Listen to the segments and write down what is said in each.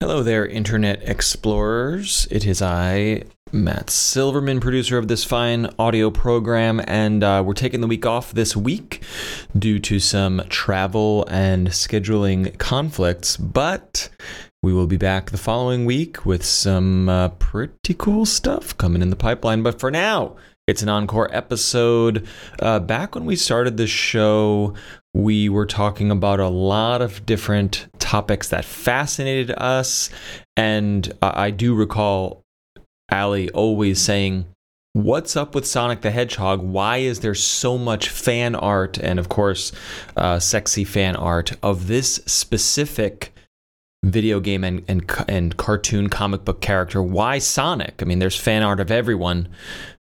Hello there, Internet Explorers. It is I, Matt Silverman, producer of this fine audio program, and uh, we're taking the week off this week due to some travel and scheduling conflicts, but we will be back the following week with some uh, pretty cool stuff coming in the pipeline. But for now, it's an encore episode. Uh, back when we started the show, we were talking about a lot of different topics that fascinated us. And I do recall Ali always saying, What's up with Sonic the Hedgehog? Why is there so much fan art and, of course, uh, sexy fan art of this specific video game and, and and cartoon comic book character? Why Sonic? I mean, there's fan art of everyone,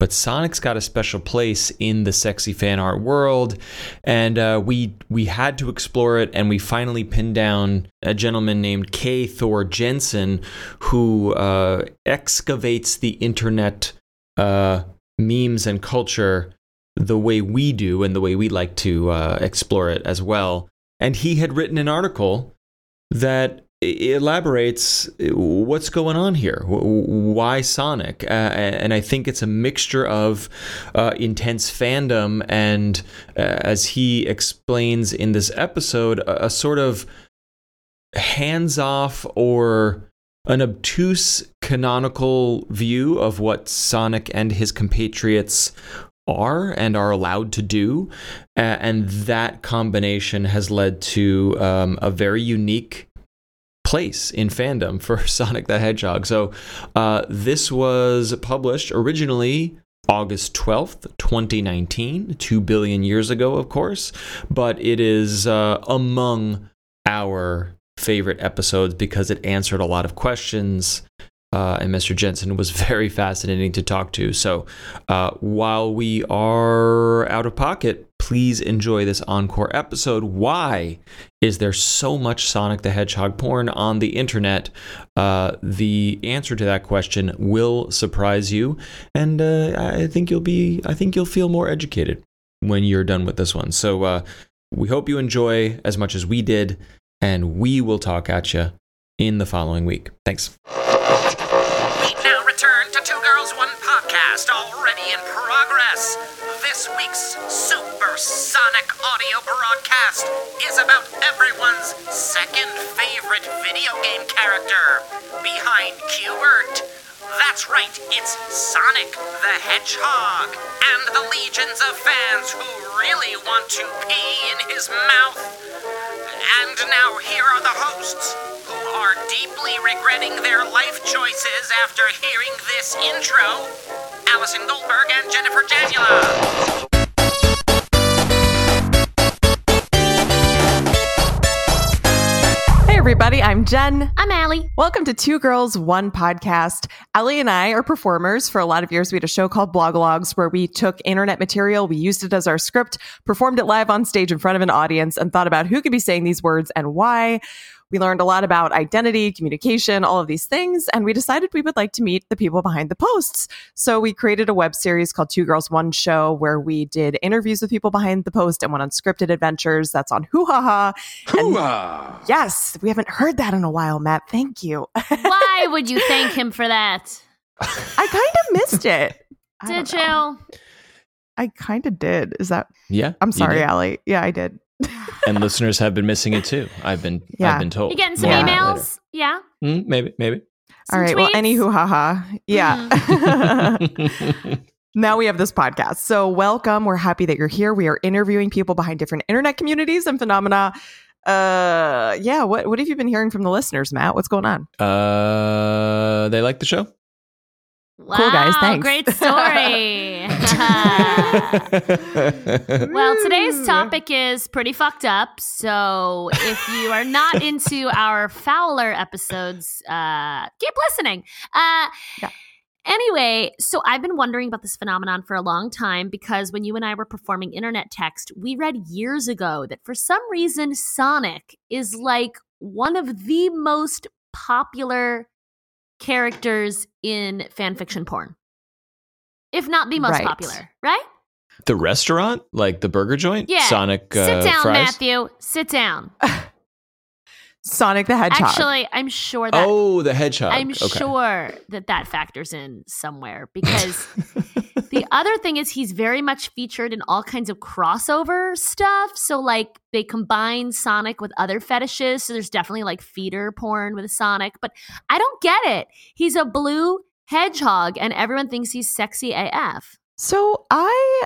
but Sonic's got a special place in the sexy fan art world, and uh, we we had to explore it, and we finally pinned down a gentleman named K. Thor Jensen, who uh, excavates the internet uh, memes and culture the way we do, and the way we like to uh, explore it as well. And he had written an article that elaborates what's going on here. Why Sonic? Uh, and I think it's a mixture of uh, intense fandom and, uh, as he explains in this episode, a, a sort of hands off or an obtuse canonical view of what Sonic and his compatriots are and are allowed to do. and that combination has led to um, a very unique place in fandom for Sonic the Hedgehog. So uh, this was published originally August 12th, 2019, two billion years ago, of course, but it is uh, among our favorite episodes because it answered a lot of questions. Uh, and Mr. Jensen was very fascinating to talk to. So, uh, while we are out of pocket, please enjoy this encore episode. Why is there so much Sonic the Hedgehog porn on the internet? Uh, the answer to that question will surprise you, and uh, I think you'll be. I think you'll feel more educated when you're done with this one. So uh, we hope you enjoy as much as we did, and we will talk at you in the following week. Thanks. We now return to Two Girls One Podcast, already in progress. This week's supersonic audio broadcast is about everyone's second favorite video game character, behind Q*bert. That's right, it's Sonic the Hedgehog, and the legions of fans who really want to pee in his mouth. And now here are the hosts, who are deeply regretting their life choices after hearing this intro Allison Goldberg and Jennifer Jamula. Everybody, I'm Jen. I'm Allie. Welcome to Two Girls, One Podcast. Allie and I are performers. For a lot of years, we had a show called Blogologues where we took internet material, we used it as our script, performed it live on stage in front of an audience, and thought about who could be saying these words and why. We learned a lot about identity, communication, all of these things, and we decided we would like to meet the people behind the posts. So we created a web series called Two Girls One Show where we did interviews with people behind the post and went on scripted adventures. That's on Hoo Ha Ha. And Yes, we haven't heard that in a while, Matt. Thank you. Why would you thank him for that? I kind of missed it. Did you? I kind of did. Is that? Yeah, I'm sorry, did. Allie. Yeah, I did. And listeners have been missing it too. I've been. Yeah. I've been told. You getting some Yeah. More emails? Yeah. Mm, maybe. Maybe. All Some right. Well, tweets? anywho, haha. Yeah. now we have this podcast. So, welcome. We're happy that you're here. We are interviewing people behind different internet communities and phenomena. Uh, yeah. What What have you been hearing from the listeners, Matt? What's going on? uh, they like the show. Cool, guys. Wow, Thanks. Great story. well, today's topic is pretty fucked up. So if you are not into our fouler episodes, uh, keep listening. Uh, Yeah. Anyway, so I've been wondering about this phenomenon for a long time because when you and I were performing internet text, we read years ago that for some reason Sonic is like one of the most popular characters in fan fiction porn. If not the most Right. popular, right? the restaurant, like the burger joint. Yeah. Sonic. Uh, Sit down, fries? Matthew. Sit down. Sonic the Hedgehog. Actually, I'm sure that Oh, the hedgehog. I'm Okay. sure that that factors in somewhere because the other thing is he's very much featured in all kinds of crossover stuff. So like they combine Sonic with other fetishes. So there's definitely like feeder porn with Sonic, but I don't get it. He's a blue hedgehog and everyone thinks he's sexy AF. so I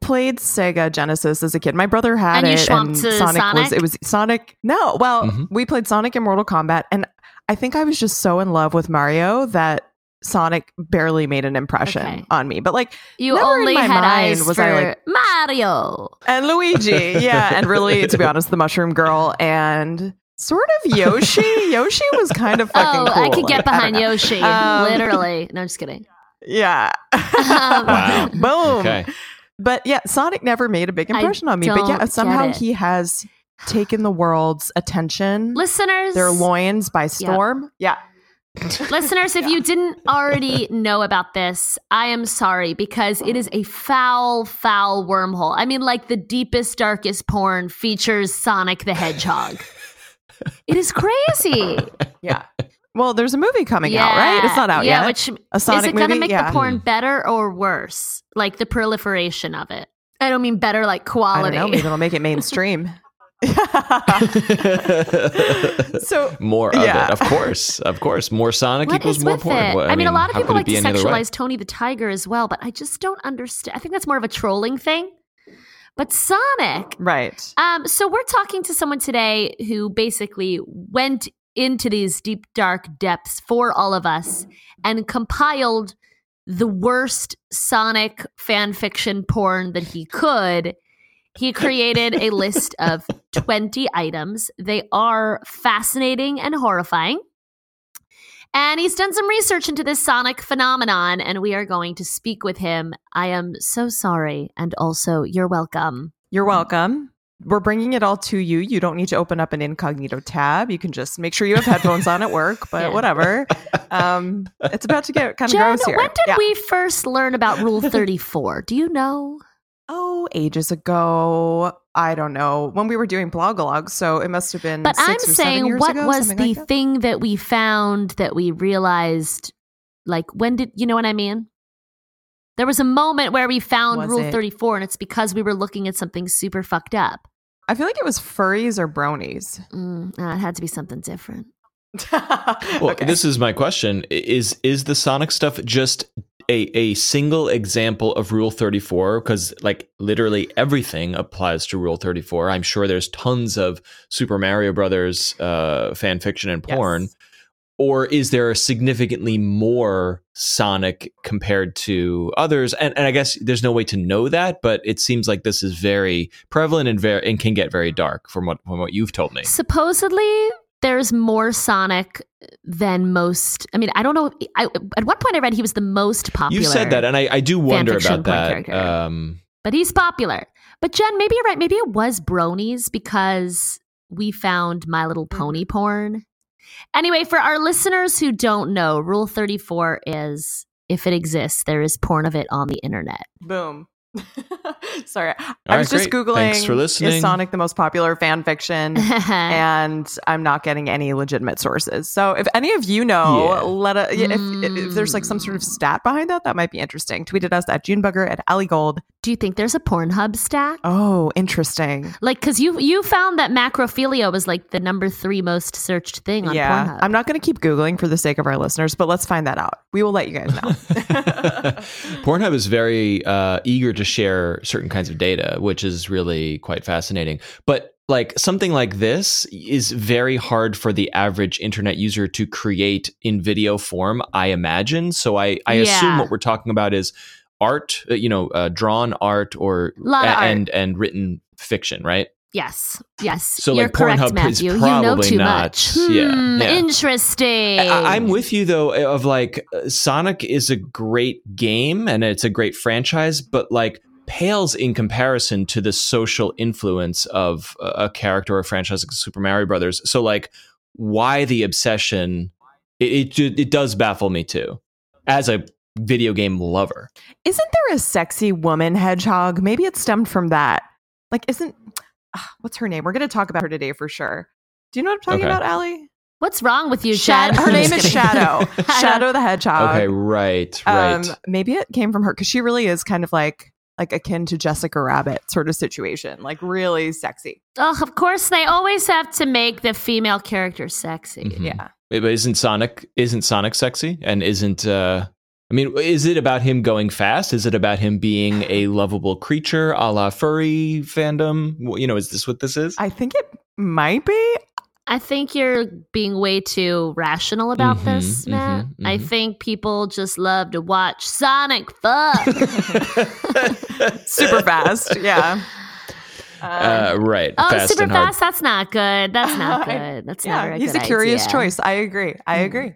played Sega Genesis as a kid. My brother had And you it, schwamped to Sonic, was it was Sonic. No, well, Mhm. we played Sonic in Mortal Kombat, and I think I was just so in love with Mario that Sonic barely made an impression Okay. on me. But like, You Never in only my had mind eyes was for I, like- Mario. and Luigi, yeah, and really, to be honest, the Mushroom Girl and sort of Yoshi. Yoshi was kind of fucking Oh, cool. I could get Like, behind know. Yoshi. Um, literally. No, just kidding. Yeah. Wow. Boom. Okay. But yeah, Sonic never made a big I impression on me. But yeah, somehow he has taken the world's attention, Listeners, their loins by storm. Yeah. Listeners, if you didn't already know about this, I am sorry because it is a foul, foul wormhole. I mean, like the deepest, darkest porn features Sonic the Hedgehog. It is crazy. Yeah. Well, there's a movie coming out, right? It's not out yeah, yet. Which a Sonic is it going to make yeah. the porn better or worse? Like the proliferation of it. I don't mean better like I don't quality. know. Maybe it'll make it mainstream. so more of Yeah. it, of course, of course. More Sonic What equals more porn. it? What- I, mean, a lot of people like to any other way? sexualize Tony the Tiger as well, but I just don't understand. I think that's more of a trolling thing. But Sonic, right. um, so we're talking to someone today who basically went into these deep, dark depths for all of us and compiled the worst Sonic fan fiction porn that he could. He created a list of 20 items. They are fascinating and horrifying. And he's done some research into this sonic phenomenon, and we are going to speak with him. I am so sorry. And also, you're welcome. You're welcome. We're bringing it all to you. You don't need to open up an incognito tab. You can just make sure you have headphones on at work, but Yeah. whatever. Um, it's about to get kind of Jen, gross here. when did Yeah. we first learn about Rule 34? Do you know? Oh, ages ago. I don't know. When we were doing blogologues, so it must have been But 6 I'm or seven saying, years what ago, was the like that. thing that we found that we realized? Like, when did you know what I mean? There was a moment where we found Was Rule it- 34, and it's because we were looking at something super fucked up. I feel like it was furries or bronies. Mm, it had to be something different. Well, Okay. this is my question: Is is the Sonic stuff just a a single example of Rule Thirty Four? Because like literally everything applies to Rule Thirty Four. I'm sure there's tons of Super Mario Brothers uh, fan fiction and porn. Yes. Or is there significantly more Sonic compared to others? And, and I guess there's no way to know that, but it seems like this is very prevalent and very and can get very dark from what from what you've told me. Supposedly, there's more Sonic than most. I mean, I don't know. I, at one point, I read he was the most popular. You said that, and I, I do wonder about that. Um, but he's popular. But Jen, maybe you're right. Maybe it was bronies because we found My Little Mm-hmm. Pony porn. Anyway, for our listeners who don't know, Rule 34 is if it exists, there is porn of it on the internet. Boom. Sorry. I was right, just great. Googling Thanks for listening. is Sonic the most popular fan fiction? and I'm not getting any legitimate sources. So if any of you know, Yeah. let a, if, if there's like some sort of mm. stat behind that, that might be interesting. Tweeted us at Junebugger at Ali Gold. Do you think there's a Pornhub stat? Oh, interesting. Like, because you you found that macrophilia was like the number three most searched thing on yeah, Pornhub. I'm not going to keep googling for the sake of our listeners, but let's find that out. We will let you guys know. Pornhub is very uh, eager to share certain kinds of data, which is really quite fascinating. But like something like this is very hard for the average internet user to create in video form. I imagine. So I I assume what we're talking about is art, uh, you know, uh, drawn art or of art. and and written fiction, right? Yes, yes. So, You're like, correct, Pornhub is Matthew. You know probably too not- much. yeah, Hmm, yeah. Interesting. I- I'm with you though of like uh, Sonic is a great game and it's a great franchise, but like pales in comparison to the social influence of a a character or franchise like Super Mario Brothers. So like, why the obsession? It it, it does baffle me too, as a video game lover. Isn't there a sexy woman hedgehog? Maybe it stemmed from that. Like, isn't ah, what's her name? We're going to talk about her today for sure. Do you know what I'm talking Okay. about, Allie? What's wrong with you, Shad- Jen? her name is. Shadow. Shadow the Hedgehog. okay, right, right. Um, maybe it came from her because she really is kind of like like akin to Jessica Rabbit sort of situation, like really sexy. Oh, of course, they always have to make the female character sexy. Mhm. Yeah. Wait, But isn't Sonic isn't Sonic sexy? And isn't uh I mean, is it about him going fast? Is it about him being a lovable creature, a la furry fandom? You know, is this what this is? I think it might be. I think you're being way too rational about Mhm, this, mhm, Matt. I mhm. think people just love to watch Sonic fuck. Super fast. Yeah. uh, Um, right. oh, fast super fast? That's not good. That's not good. That's never yeah, a he's a curious idea. choice. I agree. I agree.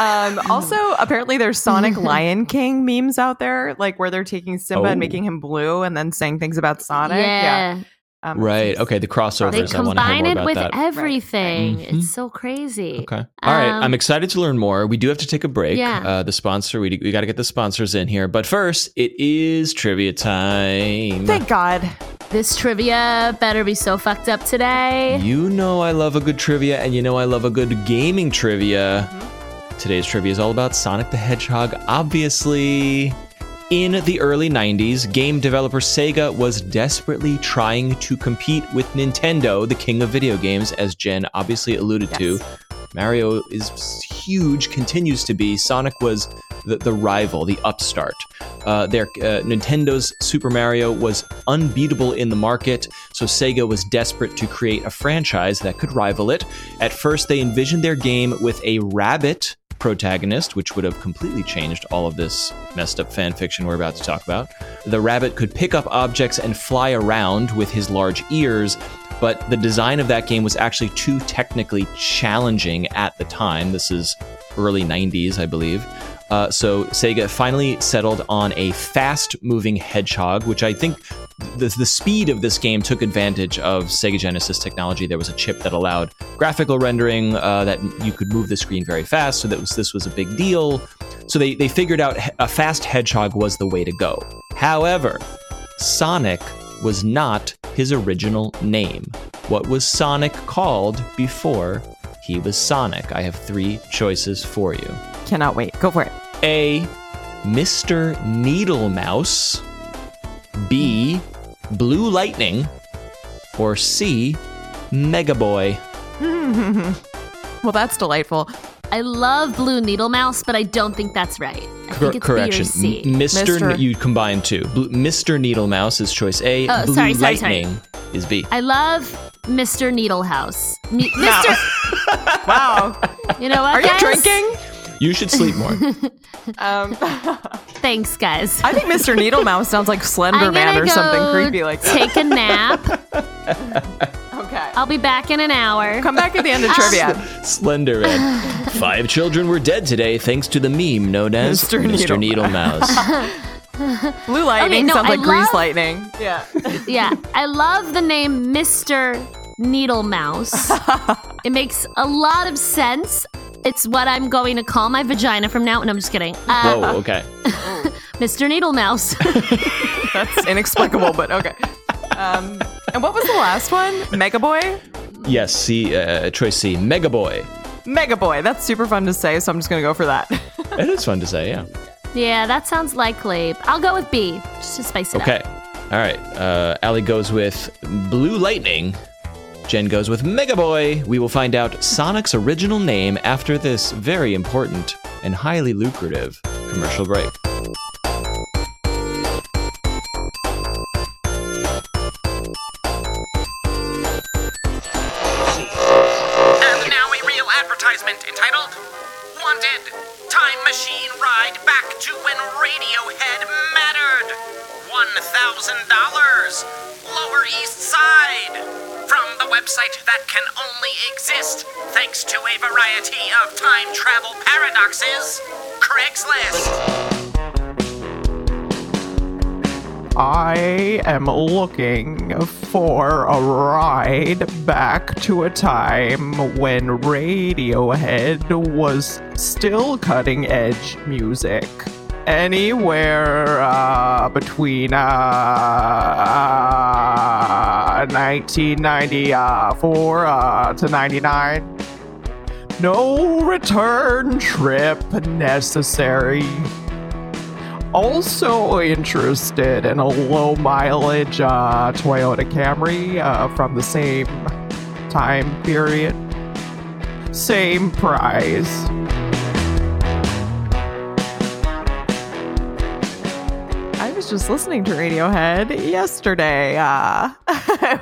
Um, also, apparently, there's Sonic Lion King memes out there, like where they're taking Simba Oh. and making him blue, and then saying things about Sonic. Yeah, Um, Right. Okay. The crossovers. they I want to hear combine more it about with that. everything. Mhm. It's so crazy. Okay. All right. Um, I'm excited to learn more. We do have to take a break. Yeah. Uh, the sponsor, we, we got to get the sponsors in here. But first, it is trivia time. Thank God. This trivia better be so fucked up today. You know I love a good trivia, and you know I love a good gaming trivia. Today's trivia is all about Sonic the Hedgehog. Obviously, in the early 90s, game developer Sega was desperately trying to compete with Nintendo, the king of video games, as Jen obviously alluded to. Mario is huge, continues to be. Sonic was the, the rival, the upstart. Uh, their uh, Nintendo's Super Mario was unbeatable in the market, so Sega was desperate to create a franchise that could rival it. At first, they envisioned their game with a rabbit protagonist, which would have completely changed all of this messed up fan fiction we're about to talk about. The rabbit could pick up objects and fly around with his large ears, but the design of that game was actually too technically challenging at the time. This is early 90s, I believe. Uh, so Sega finally settled on a fast-moving hedgehog, which I think the, the speed of this game took advantage of Sega Genesis technology. There was a chip that allowed graphical rendering uh, that you could move the screen very fast, so that was this was a big deal. So they, they figured out a fast hedgehog was the way to go. However, Sonic was not his original name. What was Sonic called before he was Sonic? I have three choices for you. Cannot wait. Go for it. A. Mr. Needle Mouse. B. Blue Lightning. Or C. Mega Boy. well, that's delightful. I love Blue Needle Mouse, but I don't think that's right. I Cor- think it's correction. B or C. M- Mr. Mr. You combine two. Blue- Mr. Needle Mouse is choice A. Oh, Blue sorry, sorry, sorry. Lightning is B. I love Mr. Needlehouse. Ne- Mr. Wow. You know what? Are you drinking? You should sleep more. Um, Thanks, guys. I think Mr. Needle Mouse sounds like Slender Man or something creepy like that. Take a nap. Okay. I'll be back in an hour. Come back at the end of trivia. Slender Man. Five children were dead today thanks to the meme known as Mr. Mr. Needle Needle Mouse. Blue lightning no, sounds I like grease lightning. Yeah. Yeah, I love the name Mr. Needle Mouse. it makes a lot of sense. It's what I'm going to call my vagina from now. No, I'm just kidding. Uh, Whoa, okay. Mr. Needle Mouse. That's inexplicable, but okay. Um, and what was the last one? Mega Boy? Yes, C, uh, choice C, Mega Boy. Mega Boy. That's super fun to say, so I'm just going to go for that. It is fun to say, yeah. yeah, that sounds likely. I'll go with B, just to spice it Okay. up. Okay. All right. Uh, Allie goes with Blue Lightning. Jen goes with Mega Boy. We will find out Sonic's original name after this very important and highly lucrative commercial break. And now a real advertisement entitled Wanted Time Machine Ride Back to When Radiohead Mattered. $1,000. Lower East Side. From the website that can only exist thanks to a variety of time travel paradoxes Craigslist. I am looking for a ride back to a time when Radiohead was still cutting edge music. Anywhere uh, between uh, 1994 uh, to 99. No return trip necessary. Also interested in a low mileage uh, Toyota Camry uh, from the same time period. Same price. Just listening to Radiohead yesterday. Uh, I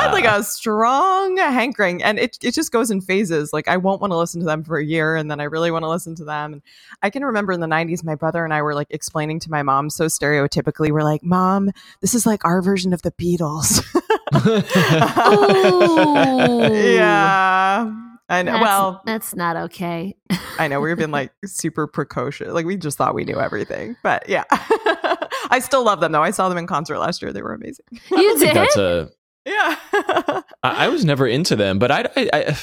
had like a strong hankering, and it, it just goes in phases. Like, I won't want to listen to them for a year, and then I really want to listen to them. And I can remember in the 90s, my brother and I were like explaining to my mom so stereotypically, we're like, Mom, this is like our version of the Beatles. Ooh. yeah. I know. That's, well, that's not okay. I know we've been like super precocious. Like we just thought we knew everything. But yeah. I still love them though. I saw them in concert last year. They were amazing. You did? that's a. Yeah. I, I was never into them, but I, I, I.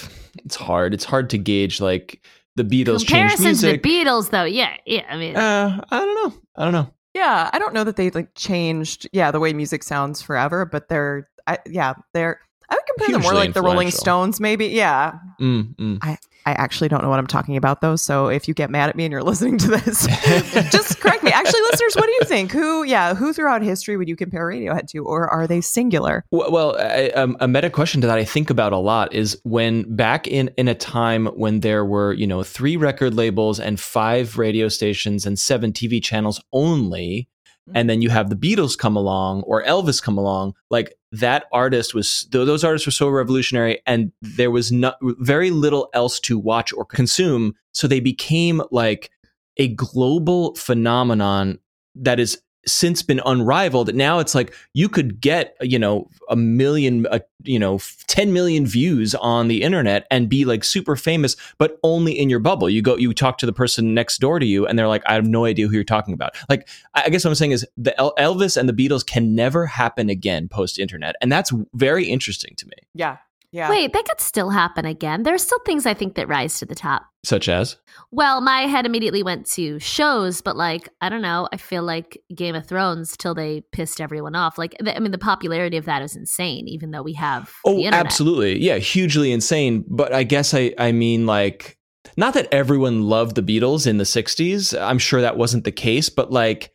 It's hard. It's hard to gauge like the Beatles changed Comparison to music. the Beatles, though. Yeah, yeah. I mean, uh, I don't know. I don't know. yeah. I don't know that they like changed, yeah, the way music sounds forever, but they're, I, yeah, they're, I would compare them more like the Rolling. Stones, maybe. Yeah. Mm, mm. I actually don't know what I'm talking about though. So if you get mad at me and you're listening to this, just correct me. Actually, listeners, what do you think? Who, yeah, who throughout history would you compare Radiohead to, or are they singular? Well, well I, um, a meta question to that I think about a lot is when back in in a time when there were you know three record labels and five radio stations and seven TV channels only, Mm-hmm. and then you have the Beatles come along or Elvis come along, like that artist was those artists were so revolutionary, and there was not very little else to watch or consume, so they became like a global phenomenon that is since been unrivaled. Now it's like you could get, you know, a million, uh, you know, 10 million views on the internet and be like super famous, but only in your bubble. You go, you talk to the person next door to you and they're like, I have no idea who you're talking about. Like, I I guess what I'm saying is the El- Elvis and the Beatles can never happen again post internet. And that's very interesting to me, Yeah. Yeah. wait, that could still happen again. There are still things I think that rise to the top. such as. Well, my head immediately went to shows, but like, I don't know. I feel like Game of Thrones till they pissed everyone off. Like, th- I mean, the popularity of that is insane, even though we have Oh, the absolutely. Yeah, hugely insane. But I guess I, I mean, like, not that everyone loved the Beatles in the 60s. I'm sure that wasn't the case, but like,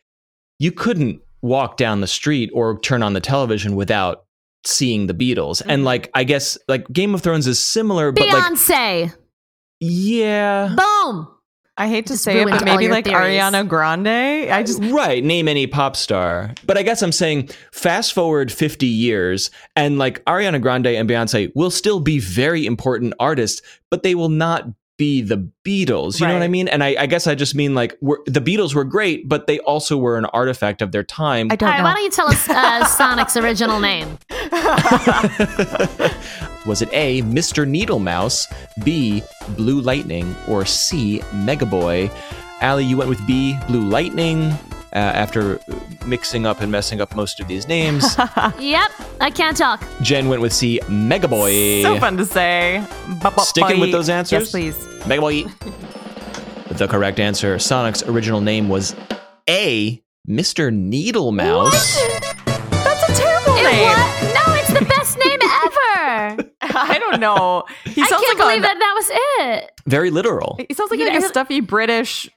you couldn't walk down the street or turn on the television without seeing the Beatles. And Mhm. like, I guess, like, Game of Thrones is similar, but like, Beyonce, yeah. boom. I hate to Just say it, but maybe like theories. Ariana Grande. I just, right name any pop star but i guess i'm saying fast forward 50 years and like ariana grande and beyonce will still be very important artists but they will not be the beatles you know what i mean and i, I guess i just mean like we're, the beatles were great but they also were an artifact of their time I don't right, know. why don't you tell us uh, Sonic's original name? was it a mr Needle Mouse, b blue lightning or c Mega Boy? Ali, you went with b blue lightning uh, after mixing up and messing up most of these names Yep, I can't talk. Jen went with C, Mega Boy. so fun to say. Bu- bu- Sticking with those answers? Yes, please. Megaboy. the correct answer. Sonic's original name was A, Mr. Needle Mouse. That's a terrible It name. wa- No, it's the best name ever. I don't know. He I sounds can't like believe a, that that was it. Very literal. He sounds like, You like a stuffy British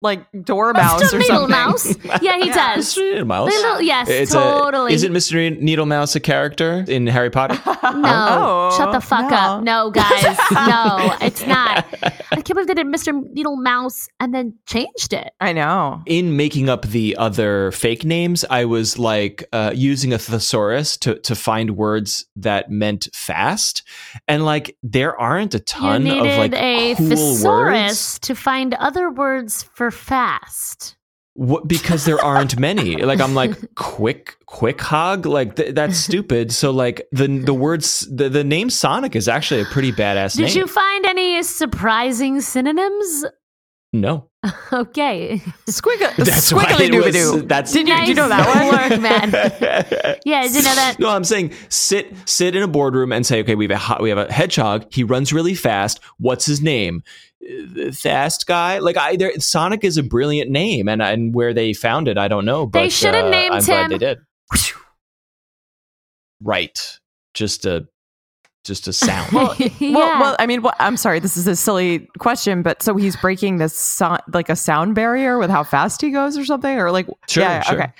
like dormouse Mr. or something. Mouse. Yeah, he Yeah. does. Mr. Needle Mouse. Little, yes, It's totally. A, isn't Mr. Needle Mouse a character in Harry Potter? No, Oh, shut the fuck no. up. No, guys, no, it's not. I can't believe they did Mr. Needle Mouse and then changed it. I know. in making up the other fake names, I was like uh, using a thesaurus to to find words that meant fast, and like there aren't a ton you of needed like a cool thesaurus words to find other words for fast. what, because there aren't many. Like I'm like quick quick hog, like th- that's stupid. So like the the words the, the name Sonic is actually a pretty badass Did name. you find any surprising synonyms? no, Okay. Squigga, That's squiggly it was- doo that's- Did you, do you know that one? work, man. Yeah, did you know that? No, I'm saying sit sit in a boardroom and say, okay, we have a ho- we have a hedgehog. He runs really fast. What's his name? Fast guy. Like I, there, Sonic is a brilliant name, and and where they found it, I don't know. But They should have uh, named I'm glad him- they did. Right, just a just a sound. Well, yeah. Well, well, I mean, well, I'm sorry, this is a silly question, but so he's breaking this so- like a sound barrier with how fast he goes, or something, or like, Sure, yeah, sure. okay,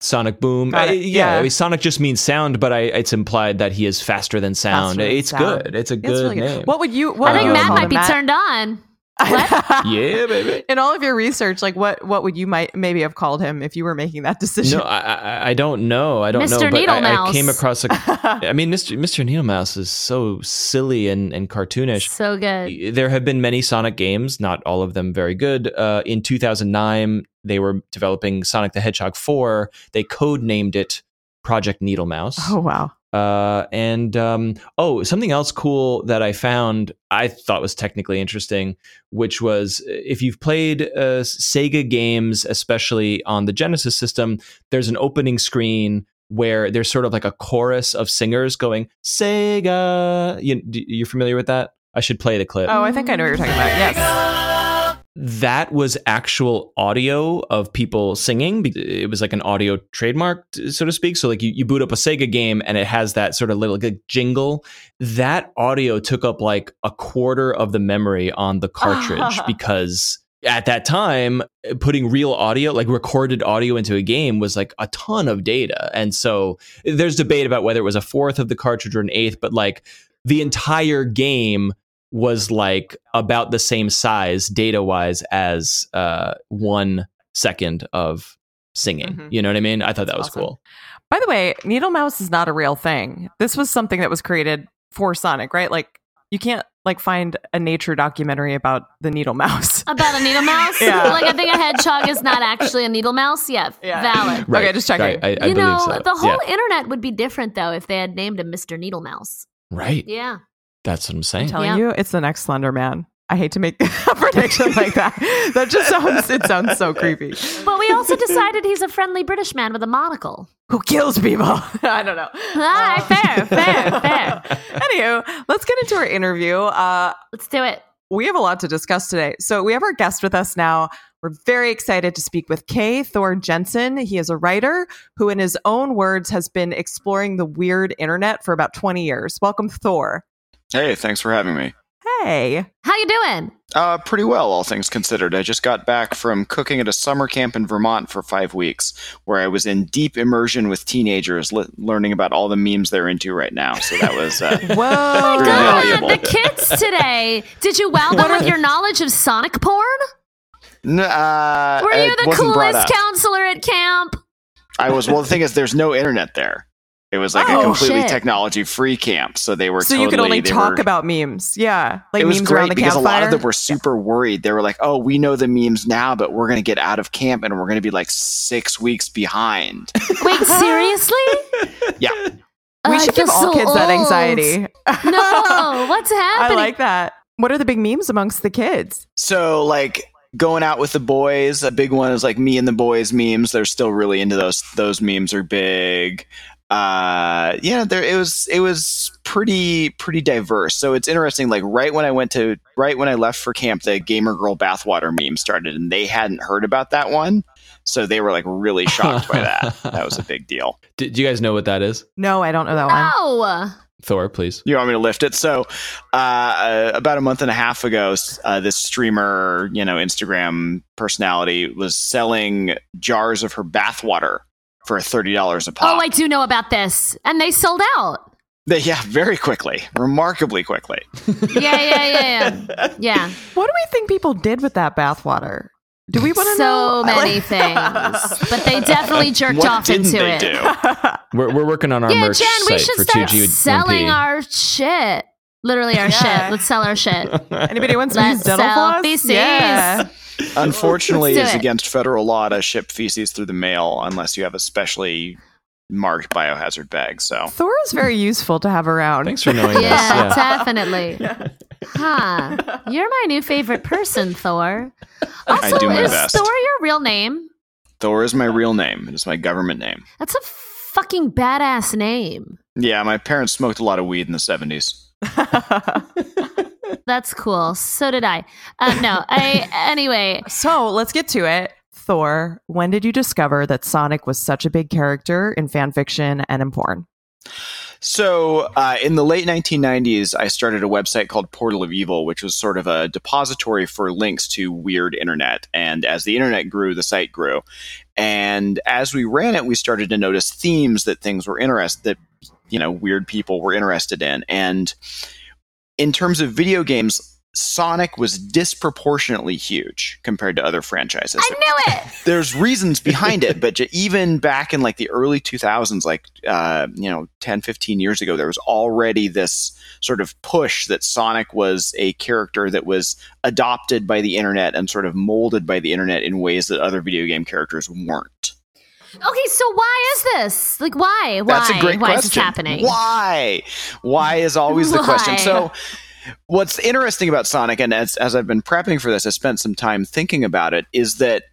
Sonic Boom. Got Uh, yeah, Yeah. I mean, Sonic just means sound, but I, it's implied that he is faster than sound. Faster than it's sound. good. It's a It's good name. What would you? What I think you have Matt might be turned on. yeah, baby. In all of your research, like what what would you might maybe have called him if you were making that decision? No, I, I, I don't know. I don't Mr. know. But Needle I, I came across a. I mean, Mr. Mr. Needle Mouse is so silly and, and cartoonish. So good. There have been many Sonic games, not all of them very good. Uh, in 2009, they were developing Sonic the Hedgehog 4. They code named it Project Needle Mouse. oh wow, Uh, and um, oh, something else cool that I found I thought was technically interesting, which was uh, if you've played uh, Sega games, especially on the Genesis system, there's an opening screen where there's sort of like a chorus of singers going Sega. You, you're familiar with that? I should play the clip. oh, I think I know what you're talking about. Yes, that was actual audio of people singing. It was like an audio trademark, so to speak. So like you, you boot up a Sega game and it has that sort of little like, jingle. That audio took up like a quarter of the memory on the cartridge because at that time putting real audio like recorded audio into a game was like a ton of data and so there's debate about whether it was a fourth of the cartridge or an eighth but like the entire game was like about the same size data wise as uh, one second of singing. Mhm. You know what I mean? I thought that was Awesome. cool. By the way, Needle Mouse is not a real thing. This was something that was created for Sonic, right? Like you can't like find a nature documentary about the Needle Mouse. About a needle mouse? Yeah. Like I think a hedgehog is not actually a needle mouse. Yeah, Yeah. valid. Okay, just checking. Right. I, I you believe know, so. the whole yeah. internet would be different though if they had named him Mr. Needle Mouse. right. Yeah. That's what I'm saying. I'm saying. telling Yeah. you, it's the next Slender Man. I hate to make a prediction like that. That just sounds it sounds so creepy. But we also decided he's a friendly British man with a monocle. Who kills people? I don't know. Ah, fair, fair, fair. Anywho, let's get into our interview. Uh, Let's do it. we have a lot to discuss today. So we have our guest with us now. We're very excited to speak with K. Thor Jensen. He is a writer who, in his own words, has been exploring the weird internet for about 20 years. Welcome, Thor. Hey, thanks for having me. Hey. How you doing? Uh, pretty well, all things considered. I just got back from cooking at a summer camp in Vermont for five weeks, where I was in deep immersion with teenagers, le- learning about all the memes they're into right now. So that was uh, Whoa. God, valuable. the kids today. Did you wow them with your knowledge of Sonic porn? No, uh, Were you the coolest counselor at camp? I was. Well, the thing is, there's no internet there. It was like Oh, a completely shit. technology-free camp, so they were. so totally, you could only talk were- about memes. Yeah. Like it was memes great around the because a lot of them were super worried. They were like, "Oh, we know the memes now, but we're going to get out of camp and we're going to be like six weeks behind." Wait, seriously? yeah, we I should give all so kids that anxiety. No, what's happening? I happening? like that. What are the big memes amongst the kids? So like going out with the boys, a big one is like me and the boys memes. They're still really into those. Those memes are big. Uh, yeah, there it was. It was pretty pretty diverse. So it's interesting. Like right when I went to right when I left for camp, the gamer girl bathwater meme started, and they hadn't heard about that one. So they were like really shocked by that. That was a big deal. Do, do you guys know what that is? No, I don't know that one. No. Thor, please. You want me to lift it? So, uh, about a month and a half ago, uh, this streamer, you know, Instagram personality was selling jars of her bathwater for thirty dollars a pop. Oh, I do know about this. And they sold out. They- yeah, very quickly, remarkably quickly. Yeah, yeah, yeah, yeah. Yeah. What do we think people did with that bathwater? Do we want to So know? So many things. But they definitely jerked what off didn't into they it. do? We're, we're working on our Yeah, merch Jen, we should for start 2G selling 1P. our shit. Literally our Yeah. shit. Let's sell our shit. Anybody wants to Let's use dental sell floss? feces. Yeah. Unfortunately, it's it. against federal law to ship feces through the mail unless you have a specially marked biohazard bag. So Thor is very useful to have around. Thanks for knowing Yeah, this. Yeah. definitely. Huh. You're my new favorite person, Thor. Also, do my is best. Thor your real name? Thor is my real name. It is my government name. That's a fucking badass name. Yeah, my parents smoked a lot of weed in the seventies. That's cool. So did I. Uh, no, I anyway. So let's get to it. Thor, when did you discover that Sonic was such a big character in fan fiction and in porn? So, uh, in the late 1990s, I started a website called Portal of Evil, which was sort of a depository for links to weird internet. And as the internet grew, the site grew. And as we ran it, we started to notice themes that things were interested that you know weird people were interested in. And in terms of video games, Sonic was disproportionately huge compared to other franchises. I knew it. There's reasons behind it, but even back in like the early 2000s, like, uh, you know, 10, 15 years ago, there was already this sort of push that Sonic was a character that was adopted by the internet and sort of molded by the internet in ways that other video game characters weren't. Okay, so why is this? Like, why? Why? That's a great why question. is this happening? Why? Why is always the question. So, what's interesting about Sonic, and as, as I've been prepping for this, I spent some time thinking about it, is that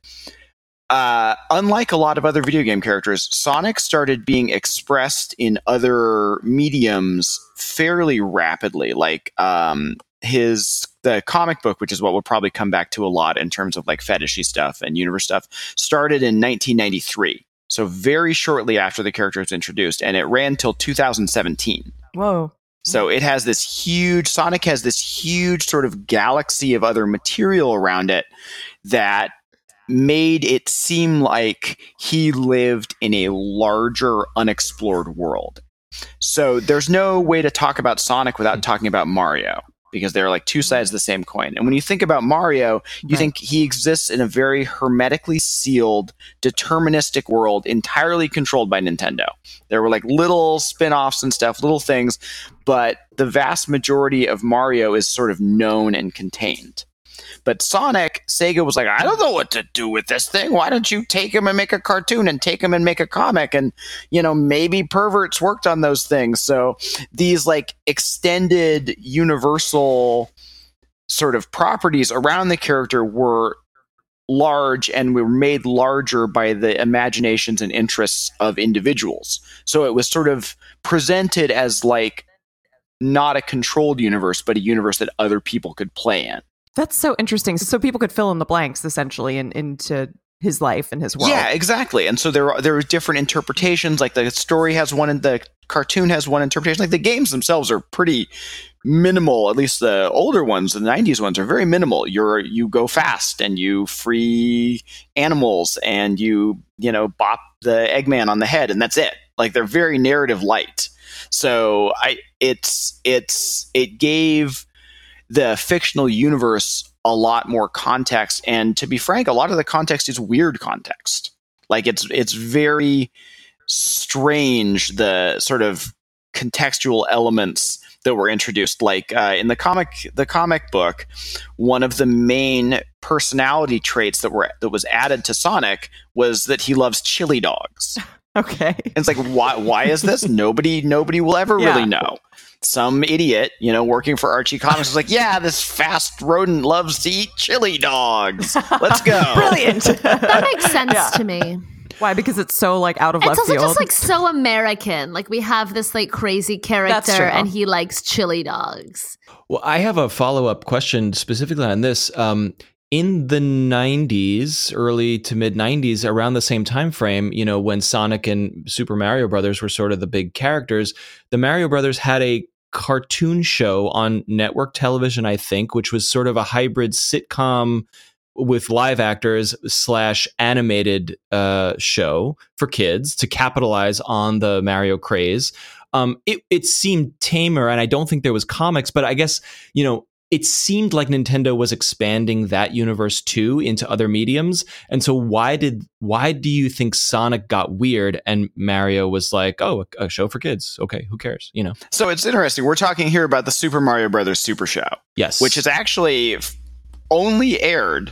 uh, unlike a lot of other video game characters, Sonic started being expressed in other mediums fairly rapidly. Like um, his the comic book, which is what we'll probably come back to a lot in terms of like fetishy stuff and universe stuff, started in 1993. So very shortly after the character was introduced, and it ran till 2017. Whoa. So it has this huge Sonic has this huge sort of galaxy of other material around it that made it seem like he lived in a larger unexplored world. So there's no way to talk about Sonic without talking about Mario because they're like two sides of the same coin. And when you think about Mario, you Right. think he exists in a very hermetically sealed, deterministic world entirely controlled by Nintendo. There were like little spin-offs and stuff, little things, but the vast majority of Mario is sort of known and contained. But Sonic, Sega was like, I don't know what to do with this thing. Why don't you take him and make a cartoon and take him and make a comic? And, you know, maybe perverts worked on those things. So these like extended universal sort of properties around the character were large and were made larger by the imaginations and interests of individuals. So it was sort of presented as like not a controlled universe, but a universe that other people could play in. That's so interesting. So people could fill in the blanks essentially in, into his life and his world. Yeah, exactly. And so there are, there are different interpretations. Like the story has one, and the cartoon has one interpretation. Like the games themselves are pretty minimal. At least the older ones, the '90s ones, are very minimal. You're you go fast and you free animals and you you know bop the Eggman on the head and that's it. Like they're very narrative light. So I it's it's it gave the fictional universe a lot more context and to be frank a lot of the context is weird context like it's it's very strange the sort of contextual elements that were introduced like uh, in the comic the comic book one of the main personality traits that were that was added to sonic was that he loves chili dogs Okay. and it's like, why? Why is this? Nobody, nobody will ever Yeah. really know. Some idiot, you know, working for Archie Comics is like, yeah, this fast rodent loves to eat chili dogs. Let's go. Brilliant. That makes sense Yeah. to me. Why? Because it's so like out of It's left also field. just like so American. Like we have this like crazy character and he likes chili dogs. Well, I have a follow up question specifically on this. Um, in the 90s, early to mid 90s, around the same time frame, you know, when Sonic and Super Mario Brothers were sort of the big characters, the Mario Brothers had a cartoon show on network television, I think, which was sort of a hybrid sitcom with live actors slash animated uh, show for kids to capitalize on the Mario craze. Um, it it seemed tamer, and I don't think there was comics, but I guess you know it seemed like Nintendo was expanding that universe too into other mediums. And so why did why do you think Sonic got weird and Mario was like, oh, a, a show for kids? Okay, who cares? You know? So it's interesting. We're talking here about the Super Mario Brothers Super Show, Yes, which is actually only aired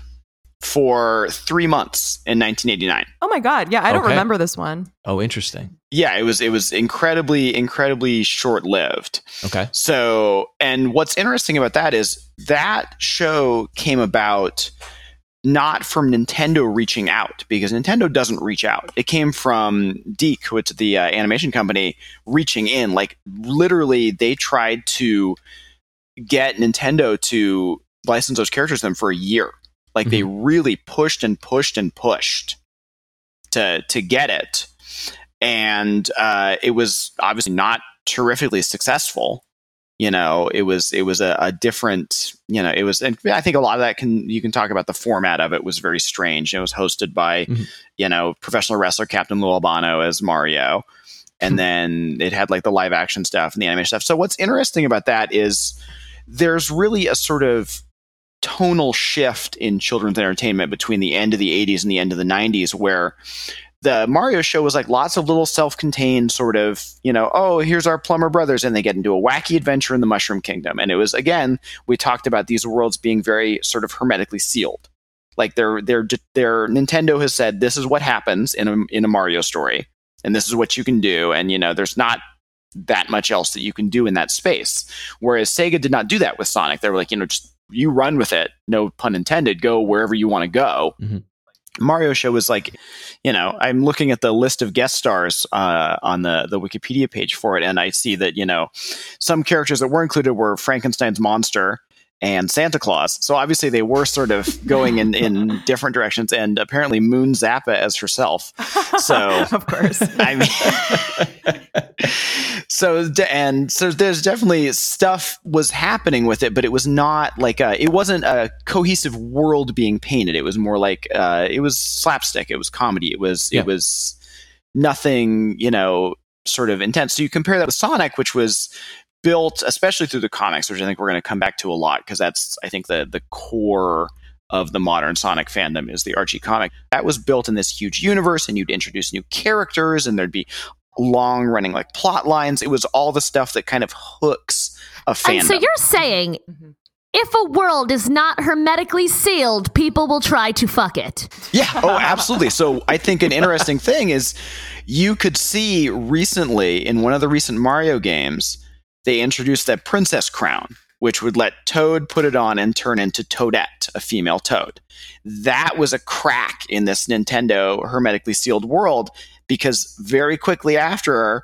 for three months in 1989. oh my god. Yeah, I don't Okay. remember this one. oh, interesting. Yeah, it was it was incredibly incredibly short lived. Okay, So, and what's interesting about that is that show came about not from Nintendo reaching out because Nintendo doesn't reach out. It came from DIC, which is the uh, animation company, reaching in. Like literally, they tried to get Nintendo to license those characters to them for a year. Like they really pushed and pushed and pushed to to get it, and uh, it was obviously not terrifically successful. You know, it was it was a, a different. You know, it was, and I think a lot of that can you can talk about the format of it was very strange. It was hosted by, Mhm. you know, professional wrestler Captain Lou Albano as Mario, and then it had like the live action stuff and the animation stuff. So what's interesting about that is there's really a sort of tonal shift in children's entertainment between the end of the 80s and the end of the 90s where the Mario show was like lots of little self-contained sort of, you know, oh, here's our plumber brothers and they get into a wacky adventure in the Mushroom Kingdom. And it was again, we talked about these worlds being very sort of hermetically sealed. Like they're they're Nintendo has said this is what happens in a in a Mario story and this is what you can do and you know, there's not that much else that you can do in that space. Whereas Sega did not do that with Sonic. They were like, you know, just you run with it, no pun intended, go wherever you want to go. Mhm. Mario Show was like, you know, I'm looking at the list of guest stars uh, on the the Wikipedia page for it, and I see that you know some characters that were included were Frankenstein's monster and Santa Claus. So obviously they were sort of going in in different directions, and apparently Moon Zappa as herself. So of course. I mean, so and so there's definitely stuff was happening with it, but it was not like a, it wasn't a cohesive world being painted. It was more like uh, it was slapstick. It was comedy. It was Yeah. it was nothing, you know, sort of intense. So you compare that with Sonic, which was built especially through the comics, which I think we're going to come back to a lot because that's I think the the core of the modern Sonic fandom is the Archie comic. That was built in this huge universe, and you'd introduce new characters, and there'd be long running like plot lines. It was all the stuff that kind of hooks a fan. And so you're saying Mhm. if a world is not hermetically sealed, people will try to fuck it. Yeah. Oh, absolutely. So I think an interesting thing is you could see recently in one of the recent Mario games, they introduced the princess crown, which would let Toad put it on and turn into Toadette, a female Toad. That was a crack in this Nintendo hermetically sealed world because very quickly after,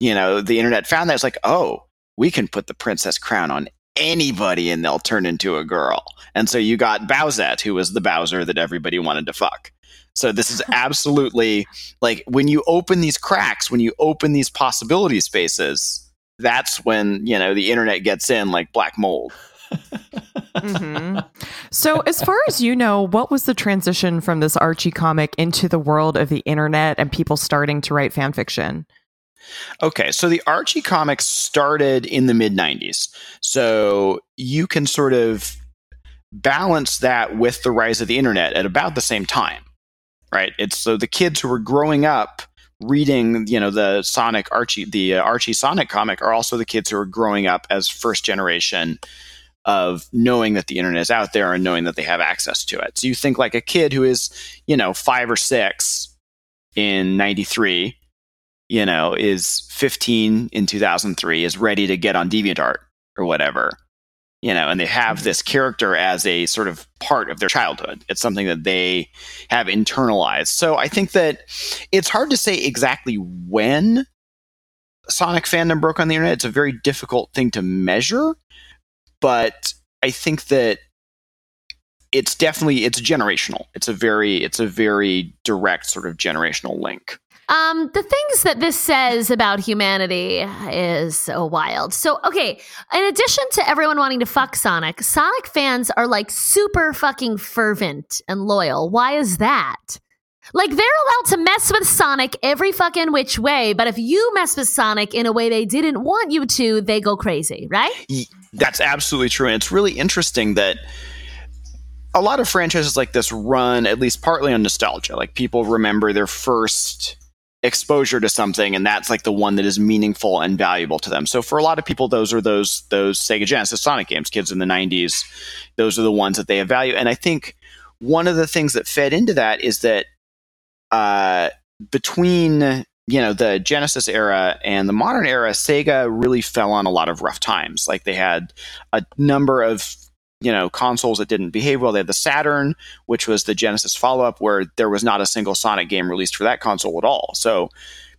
you know, the internet found that it's like, oh, we can put the princess crown on anybody and they'll turn into a girl. And so you got Bowsette, who was the Bowser that everybody wanted to fuck. So this is absolutely like when you open these cracks, when you open these possibility spaces, that's when, you know, the internet gets in like black mold. Mhm. So, as far as you know, what was the transition from this Archie comic into the world of the internet and people starting to write fan fiction? Okay, so the Archie comics started in the mid 90s. So you can sort of balance that with the rise of the internet at about the same time, right? It's so the kids who were growing up reading, you know, the Sonic Archie, the uh, Archie Sonic comic are also the kids who are growing up as first generation of knowing that the internet is out there and knowing that they have access to it. So you think like a kid who is, you know, five or six in 93 you know, is 15 in 2003, is ready to get on DeviantArt or whatever, you know, and they have mm-hmm. this character as a sort of part of their childhood. It's something that they have internalized. So I think that it's hard to say exactly when Sonic fandom broke on the internet. It's a very difficult thing to measure, but I think that it's definitely it's generational. It's a very it's a very direct sort of generational link. Um, the things that this says about humanity is so wild. So, okay, in addition to everyone wanting to fuck Sonic, Sonic fans are like super fucking fervent and loyal. Why is that? Like they're allowed to mess with Sonic every fucking which way, but if you mess with Sonic in a way they didn't want you to, they go crazy, right? That's absolutely true. And it's really interesting that a lot of franchises like this run at least partly on nostalgia. Like people remember their first exposure to something and that's like the one that is meaningful and valuable to them. So for a lot of people those are those those Sega Genesis Sonic games, kids in the 90s, those are the ones that they have value. And I think one of the things that fed into that is that uh between you know the Genesis era and the modern era, Sega really fell on a lot of rough times. Like they had a number of you know consoles that didn't behave well. They had the Saturn, which was the Genesis follow up, where there was not a single Sonic game released for that console at all. So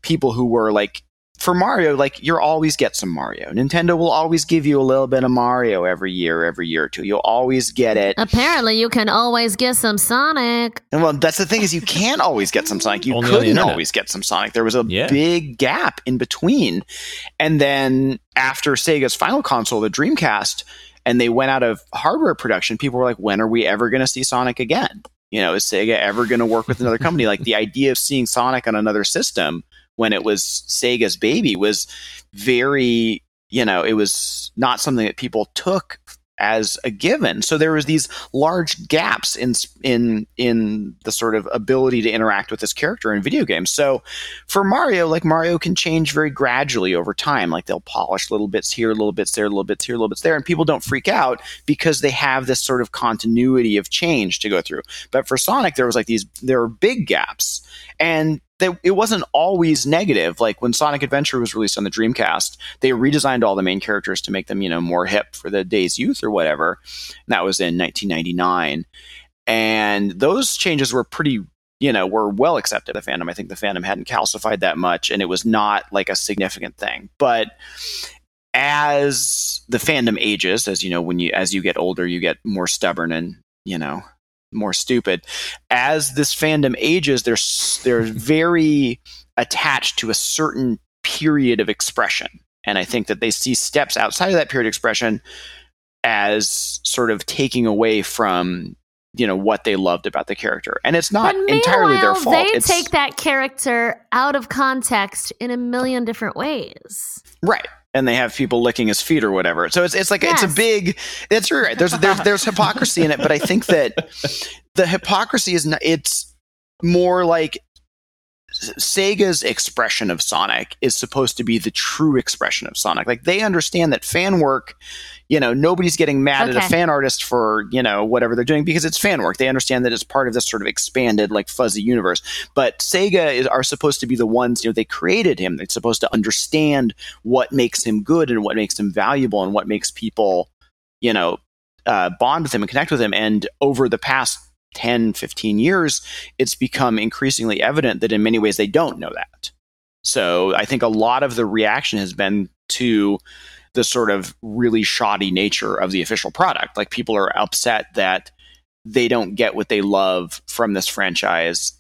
people who were like for Mario, like you'll always get some Mario. Nintendo will always give you a little bit of Mario every year, every year or two. You'll always get it. Apparently, you can always get some Sonic. And well, that's the thing is you can't always get some Sonic. You Only couldn't always get some Sonic. There was a Yeah. big gap in between. And then after Sega's final console, the Dreamcast, and they went out of hardware production, people were like, when are we ever going to see Sonic again? You know, is Sega ever going to work with another company? like the idea of seeing Sonic on another system when it was Sega's baby was very, you know, it was not something that people took as a given. So there was these large gaps in in in the sort of ability to interact with this character in video games. So for Mario, like Mario can change very gradually over time. Like they'll polish little bits here, little bits there, little bits here, little bits there, and people don't freak out because they have this sort of continuity of change to go through. But for Sonic, there was like these there were big gaps, and they, it wasn't always negative. Like when Sonic Adventure was released on the Dreamcast, they redesigned all the main characters to make them, you know, more hip for the day's youth or whatever. And that was in 1999, and those changes were pretty, you know, were well accepted. The fandom, I think, the fandom hadn't calcified that much, and it was not like a significant thing. But as the fandom ages, as you know, when you as you get older, you get more stubborn and you know more stupid. As this fandom ages, they're they're very attached to a certain period of expression, and I think that they see steps outside of that period of expression as sort of taking away from you know what they loved about the character, and it's not entirely their fault. They It's- take that character out of context in a million different ways. Right. And they have people licking his feet or whatever. So it's it's like it's a big. That's right. There's there's there's hypocrisy in it, but I think that the hypocrisy is not. It's more like Sega's expression of Sonic is supposed to be the true expression of Sonic. Like they understand that fan work, you know, nobody's getting mad at a fan artist for, you know, whatever they're doing because it's fan work. They understand that it's part of this sort of expanded like fuzzy universe. But Sega is are supposed to be the ones, you know, they created him. They're supposed to understand what makes him good and what makes him valuable and what makes people, you know, uh, bond with him and connect with him. And over the past 10, 15 years, it's become increasingly evident that in many ways they don't know that. So I think a lot of the reaction has been to the sort of really shoddy nature of the official product. Like people are upset that they don't get what they love from this franchise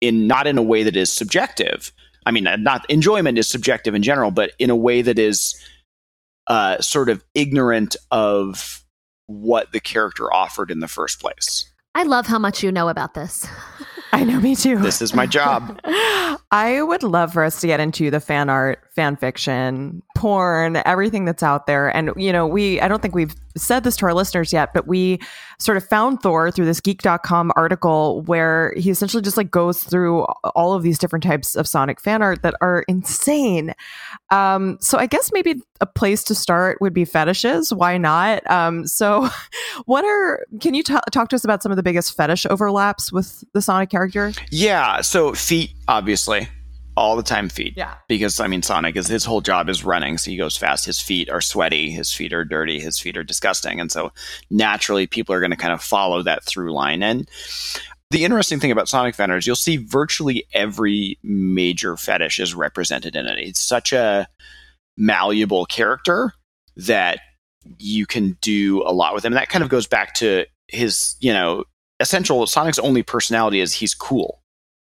in not in a way that is subjective. I mean, not enjoyment is subjective in general, but in a way that is uh, sort of ignorant of what the character offered in the first place. I love how much you know about this. I know, me too. This is my job. I would love for us to get into the fan art, fan fiction, porn, everything that's out there. And, you know, we, I don't think we've said this to our listeners yet, but we sort of found Thor through this geek.com article where he essentially just like goes through all of these different types of Sonic fan art that are insane. Um, so I guess maybe a place to start would be fetishes. Why not? Um, so what are, can you t- talk to us about some of the biggest fetish overlaps with the Sonic character? Yeah, so feet, obviously, all the time feet. Yeah. Because I mean, Sonic is his whole job is running, so he goes fast. His feet are sweaty, his feet are dirty, his feet are disgusting, and so naturally, people are going to kind of follow that through line. And the interesting thing about Sonic is you'll see virtually every major fetish is represented in it. It's such a malleable character that you can do a lot with him. And that kind of goes back to his, you know, essential Sonic's only personality is he's cool.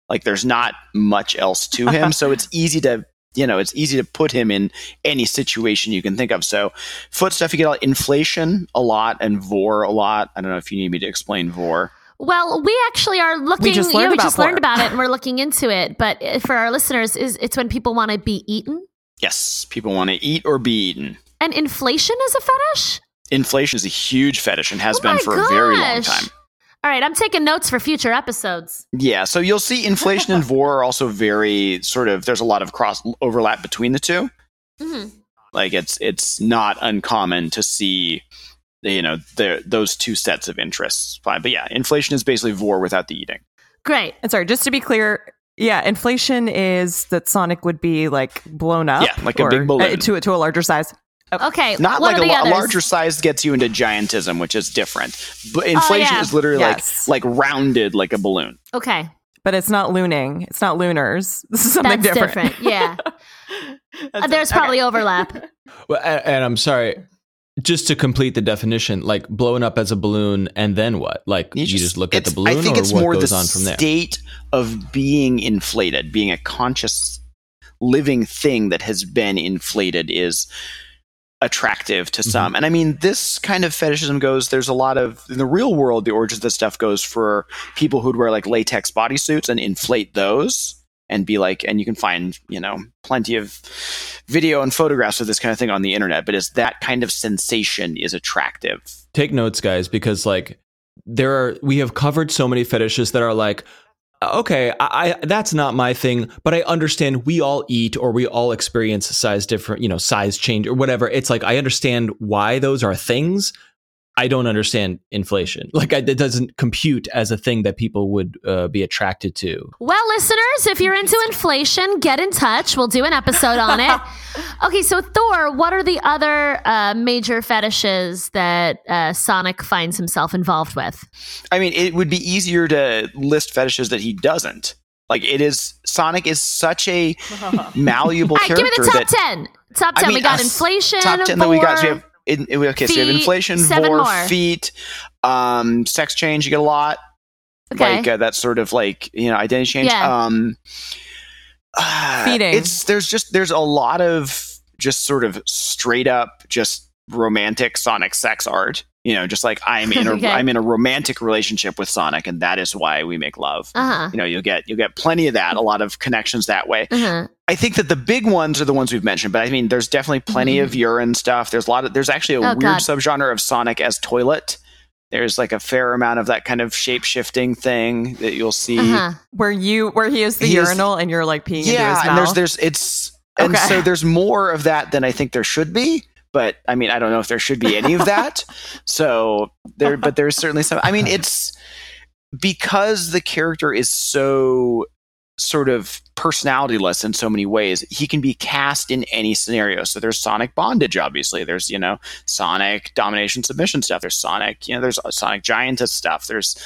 Like there's not much else to him, so it's easy to you know it's easy to put him in any situation you can think of. So foot stuff you get a lot, inflation a lot and vore a lot. I don't know if you need me to explain vore. Well, we actually are looking. just yeah, learned we about just learned about it, and we're looking into it. But uh, for our listeners, is it's when people want to be eaten, Yes, people want to eat or be eaten. and inflation is a fetish. Inflation is a huge fetish and has Oh been my for a very long time. All right, I'm taking notes for future episodes. Yeah, so you'll see inflation and vore are also very sort of. There's a lot of cross overlap between the two. hmm Like it's it's not uncommon to see, you know, the, those two sets of interests. Fine, but yeah, inflation is basically vore without the eating. Great. And sorry, just to be clear, yeah, inflation is that Sonic would be like blown up, Yeah, like a big balloon. uh, to to a larger size. Okay. Not what like are a, the others? larger size gets you into giantism, which is different. But inflation yeah. is literally Yes. like like rounded like a balloon. Okay. but it's not looning. It's not looners. This is something That's different. different. Yeah. Uh, There's probably overlap. Well, and, and I'm sorry. Just to complete the definition, like blowing up as a balloon, and then what? Like you, just, look at the balloon, I think or it's what more goes the on from there? state of being inflated, being a conscious living thing that has been inflated is attractive to some. Mm-hmm. And I mean, this kind of fetishism goes, there's a lot of, in the real world, the origins of this stuff goes for people who'd wear like latex bodysuits and inflate those and be like, and you can find, you know, plenty of video and photographs of this kind of thing on the internet, but it's that kind of sensation is attractive. Take notes, guys, because like there are we have covered so many fetishes that are like. Okay, I, I that's not my thing, but I understand we all eat or we all experience size different, you know, size change or whatever. It's like I understand why those are things. I don't understand inflation. Like I, it doesn't compute as a thing that people would uh, be attracted to. Well, listeners, if you're into inflation, get in touch. We'll do an episode on it. Okay, so Thor, what are the other uh, major fetishes that uh, Sonic finds himself involved with? I mean, it would be easier to list fetishes that he doesn't. Like it is Sonic is such a malleable All right, give me the top that 10. Top I 10. mean, we got inflation. top ten that we got. So we have in, in- okay, so you have inflation, vore, more. feet, um, sex change. You get a lot. Okay. Like uh, that sort of like you know identity change. Yeah. Um, uh, Feeding. It's there's just there's a lot of just sort of straight up just romantic Sonic sex art. You know, just like I'm in a Okay. am in a romantic relationship with Sonic, and that is why we make love. uh-huh. You know, you'll get you'll get plenty of that, a lot of connections that way. Uh-huh. I think that the big ones are the ones we've mentioned, but I mean, there's definitely plenty of urine stuff. There's a lot of there's actually a Mm-hmm. Oh, weird God. subgenre of Sonic as toilet. There's like a fair amount of that kind of shape shifting thing that you'll see. Uh-huh. Where you where he is the He is- urinal and you're like peeing into his Yeah, mouth. and there's there's it's and so there's more of that than I think there should be. But I mean, I don't know if there should be any of that. so there, but there's certainly some. I mean, it's because the character is so sort of personalityless in so many ways. He can be cast in any scenario. So there's Sonic bondage, obviously. There's you know Sonic domination submission stuff. There's Sonic, you know, there's Sonic giantess stuff. There's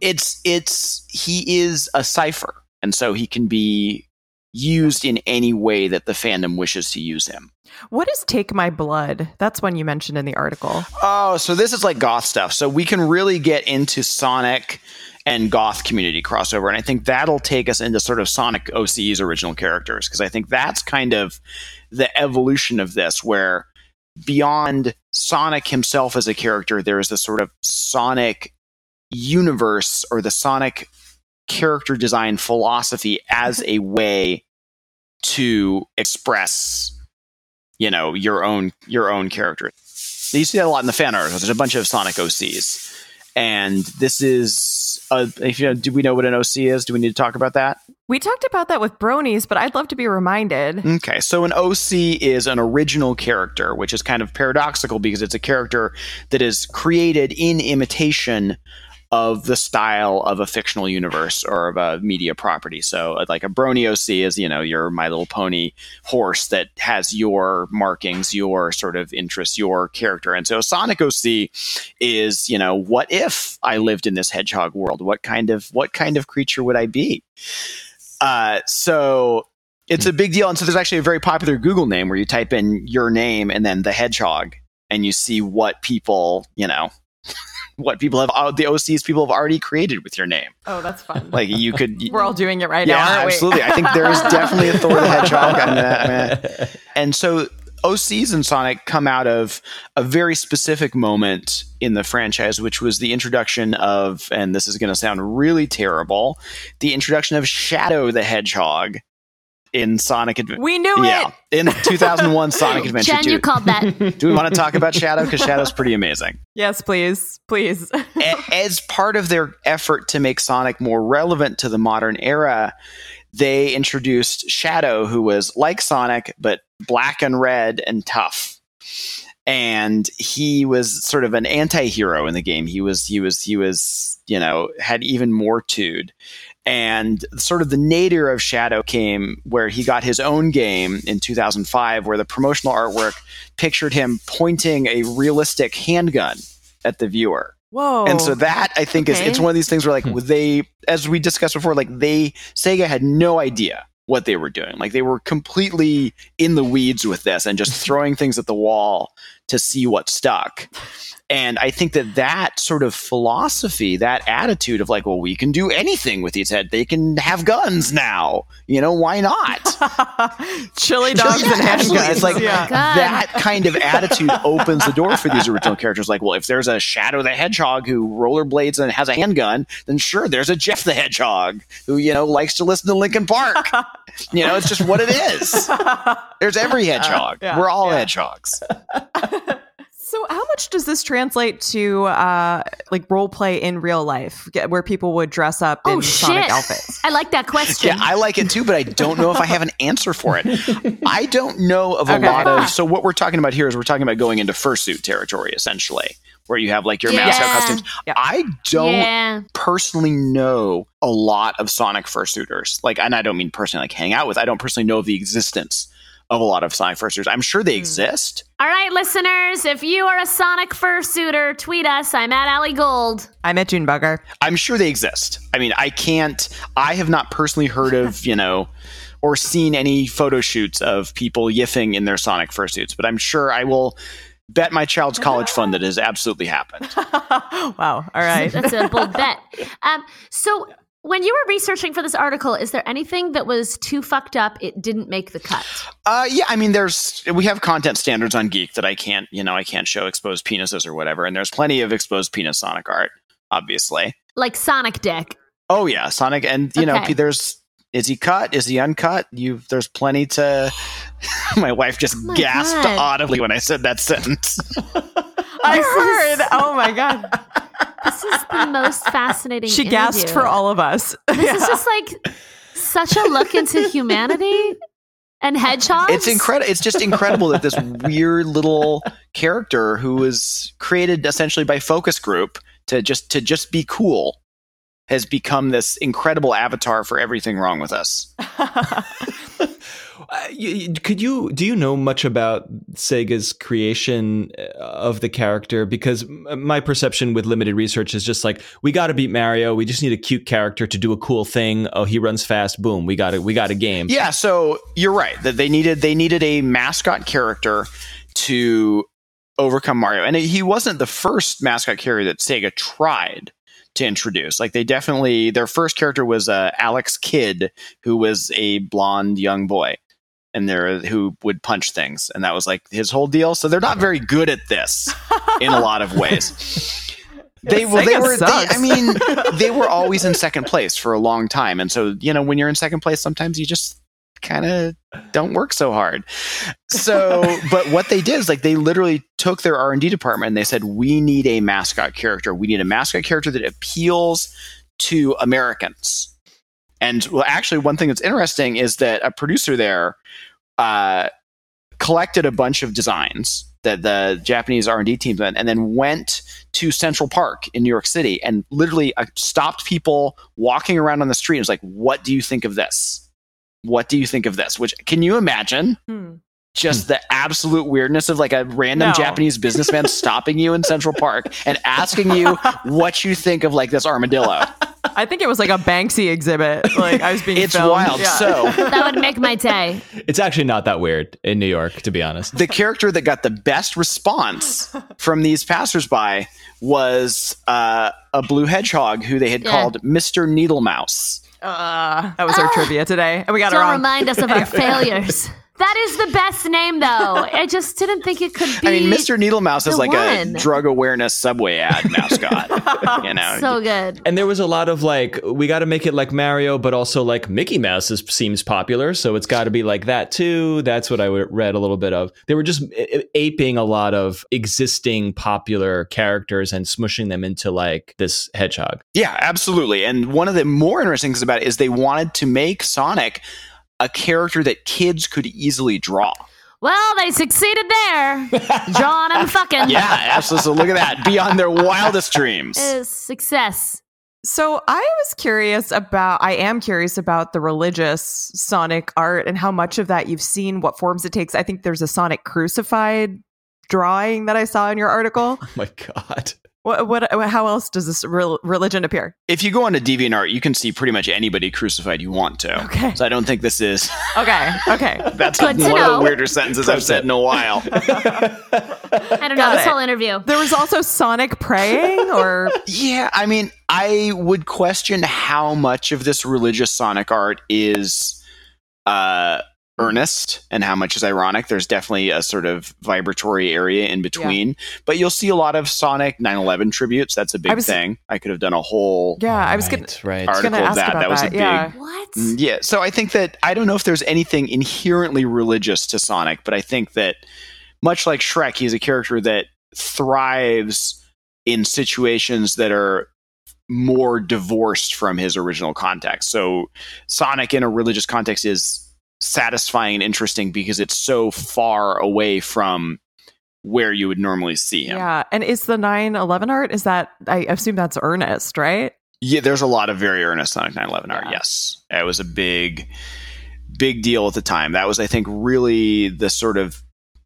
it's it's he is a cipher, and so he can be used in any way that the fandom wishes to use him. what is Take My Blood? That's one you mentioned in the article. Oh, so this is like goth stuff. So we can really get into Sonic and goth community crossover. And I think that'll take us into sort of Sonic OCs original characters, because I think that's kind of the evolution of this, where beyond Sonic himself as a character, there is this sort of Sonic universe or the Sonic character design philosophy as mm-hmm. a way to express you know your own your own character. You see that a lot in the fan articles. There's a bunch of sonic ocs and this is a, if you know do we know what an oc is? Do we need to talk about that? We talked about that with bronies, but I'd love to be reminded. Okay, so an OC is an original character, which is kind of paradoxical because it's a character that is created in imitation of the style of a fictional universe or of a media property. So, uh, like a Brony OC is, you know, your My Little Pony horse that has your markings, your sort of interests, your character. And so, Sonic OC is, you know, what if I lived in this hedgehog world? What kind of what kind of creature would I be? Uh, so it's a big deal. And so there's actually a very popular Google name where you type in your name and then the hedgehog and you see what people, you know, what people have, uh, the OCs people have already created with your name. Oh, that's fun. Like you could. We're all doing it right yeah, now, aren't absolutely. I think there is definitely a Thor the Hedgehog. I'm gonna- I'm and so OCs in Sonic come out of a very specific moment in the franchise, which was the introduction of, and this is going to sound really terrible, the introduction of Shadow the Hedgehog in Sonic Adventure. We knew Yeah, it. in 2001 Sonic Adventure Jen, 2. you called that. Do we want to talk about Shadow? Because Shadow's pretty amazing. Yes, please, please. A- as part of their effort to make Sonic more relevant to the modern era, they introduced Shadow, who was like Sonic, but black and red and tough. And he was sort of an anti-hero in the game. He was he was he was, you know, had even more tude. And sort of the nadir of Shadow came where he got his own game in 2005, where the promotional artwork pictured him pointing a realistic handgun at the viewer. Whoa. And so that I think is it's one of these things where like Hmm. they as we discussed before, like they Sega had no idea what they were doing. Like they were completely in the weeds with this and just throwing things at the wall to see what stuck. And I think that that sort of philosophy, that attitude of like, well, we can do anything with these head. They can have guns now. You know, why not? chili dogs Yeah, and handguns. It's like yeah. That kind of attitude opens the door for these original characters. Like, well, if there's a Shadow the Hedgehog who rollerblades and has a handgun, then sure, there's a Jeff the Hedgehog who you know likes to listen to Linkin Park. you know, it's just what it is. There's every uh, hedgehog. yeah, We're all yeah. hedgehogs. So, how much does this translate to uh, like role play in real life, get- where people would dress up in Oh Sonic shit! outfits? I like that question. Yeah, I like it too, but I don't know if I have an answer for it. I don't know of a Okay. lot of. So what we're talking about here is we're talking about going into fursuit territory, essentially, where you have like your mascot costumes. Yeah. I don't yeah. personally know a lot of Sonic fursuiters. Like, and I don't mean personally like hang out with. I don't personally know of the existence of a lot of Sonic fursuiters. I'm sure they exist. All right, listeners, if you are a Sonic fursuiter, tweet us. I'm at Allie Gold. I'm at June Bugger. I'm sure they exist. I mean, I can't. I have not personally heard of you know. Or seen any photo shoots of people yiffing in their Sonic fursuits, but I'm sure I will bet my child's college fund that it has absolutely happened. wow. All right. That's a bold bet. Um, so, when you were researching for this article, is there anything that was too fucked up it didn't make the cut? Uh, yeah, I mean, there's we have content standards on Geek that I can't, you know, I can't show exposed penises or whatever, and there's plenty of exposed penis Sonic art, obviously. Like Sonic Dick. Oh yeah, Sonic, and you know, there's is he cut? Is he uncut? You there's plenty to. my wife just my gasped God. audibly when I said that sentence. I heard. Oh my god. This is the most fascinating. She gasped for all of us. This is just like such a look into humanity and hedgehogs. it's incredible. It's just incredible that this weird little character who was created essentially by focus group to just to just be cool has become this incredible avatar for everything wrong with us. Uh, you- you- could you do you know much about Sega's creation uh, of the character? Because my perception with limited research is just like we got to beat Mario. We just need a cute character to do a cool thing. Oh, he runs fast. Boom, we got it. We got a game. Yeah, so you're right that they needed they needed a mascot character to overcome Mario, and he wasn't the first mascot character that Sega tried to introduce. Like they definitely their first character was uh, Alex Kidd, who was a blonde young boy, and there who would punch things, and that was like his whole deal. So they're not very good at this in a lot of ways. They well, they were. They. I mean, they were always in second place for a long time, and so you know when you're in second place, sometimes you just kind of don't work so hard. So, but what they did is like they literally took their R and D department and they said, "We need a mascot character. We need a mascot character that appeals to Americans." And well, actually, one thing that's interesting is that a producer there uh, collected a bunch of designs that the Japanese R and D team did, and then went to Central Park in New York City and literally uh, stopped people walking around on the street. and was like, "What do you think of this? What do you think of this?" Which can you imagine? Hmm. Just the absolute weirdness of like a random No. Japanese businessman stopping you in Central Park and asking you what you think of like this armadillo. I think it was like a Banksy exhibit. Like I was being It's filmed. wild. Yeah. So that would make my day. It's actually not that weird in New York, to be honest. the character that got the best response from these passersby was uh, a blue hedgehog who they had Yeah. called Mr. Needle Mouse. Uh, that was our trivia today, and we got it Don't wrong. remind us of our failures. That is the best name, though. I just didn't think it could be. I mean, Mr. Needle Mouse is like one. a drug awareness subway ad mascot. you know, So good. And there was a lot of like, we got to make it like Mario, but also like Mickey Mouse is, seems popular, so it's got to be like that too. That's what I read a little bit of. They were just aping a lot of existing popular characters and smushing them into like this hedgehog. Yeah, absolutely. And one of the more interesting things about it is they wanted to make Sonic a character that kids could easily draw. Well, they succeeded there. Drawing and fucking. Yeah, absolutely. So look at that. Beyond their wildest dreams. Is success. So I was curious about. I am curious about the religious Sonic art and how much of that you've seen, what forms it takes. I think there's a Sonic crucified drawing that I saw in your article. Oh my god. What, what? How else does this rel- religion appear? If you go on to DeviantArt, you can see pretty much anybody crucified you want to. Okay. So I don't think this is. Okay. Okay. That's Good one to of the weirder sentences I've said in a while. I don't know Got this it. whole interview. there was also Sonic praying, or Yeah, I mean, I would question how much of this religious Sonic art is uh, earnest and how much is ironic. There's definitely a sort of vibratory area in between, but you'll see a lot of Sonic 9/11 tributes. That's a big I was- thing. I could have done a whole yeah, I was gonna. right, right. was gonna article of ask that. about That was a that, big what? Mm, Yeah, so I think that I don't know if there's anything inherently religious to Sonic, but I think that much like Shrek, he's a character that thrives in situations that are more divorced from his original context. So Sonic in a religious context is satisfying and interesting because it's so far away from where you would normally see him. Yeah, and is the 9/11 art? Is that? I assume that's earnest, right? Yeah, there's a lot of very earnest Sonic 911 art. Yes, it was a big, big deal at the time. That was, I think, really the sort of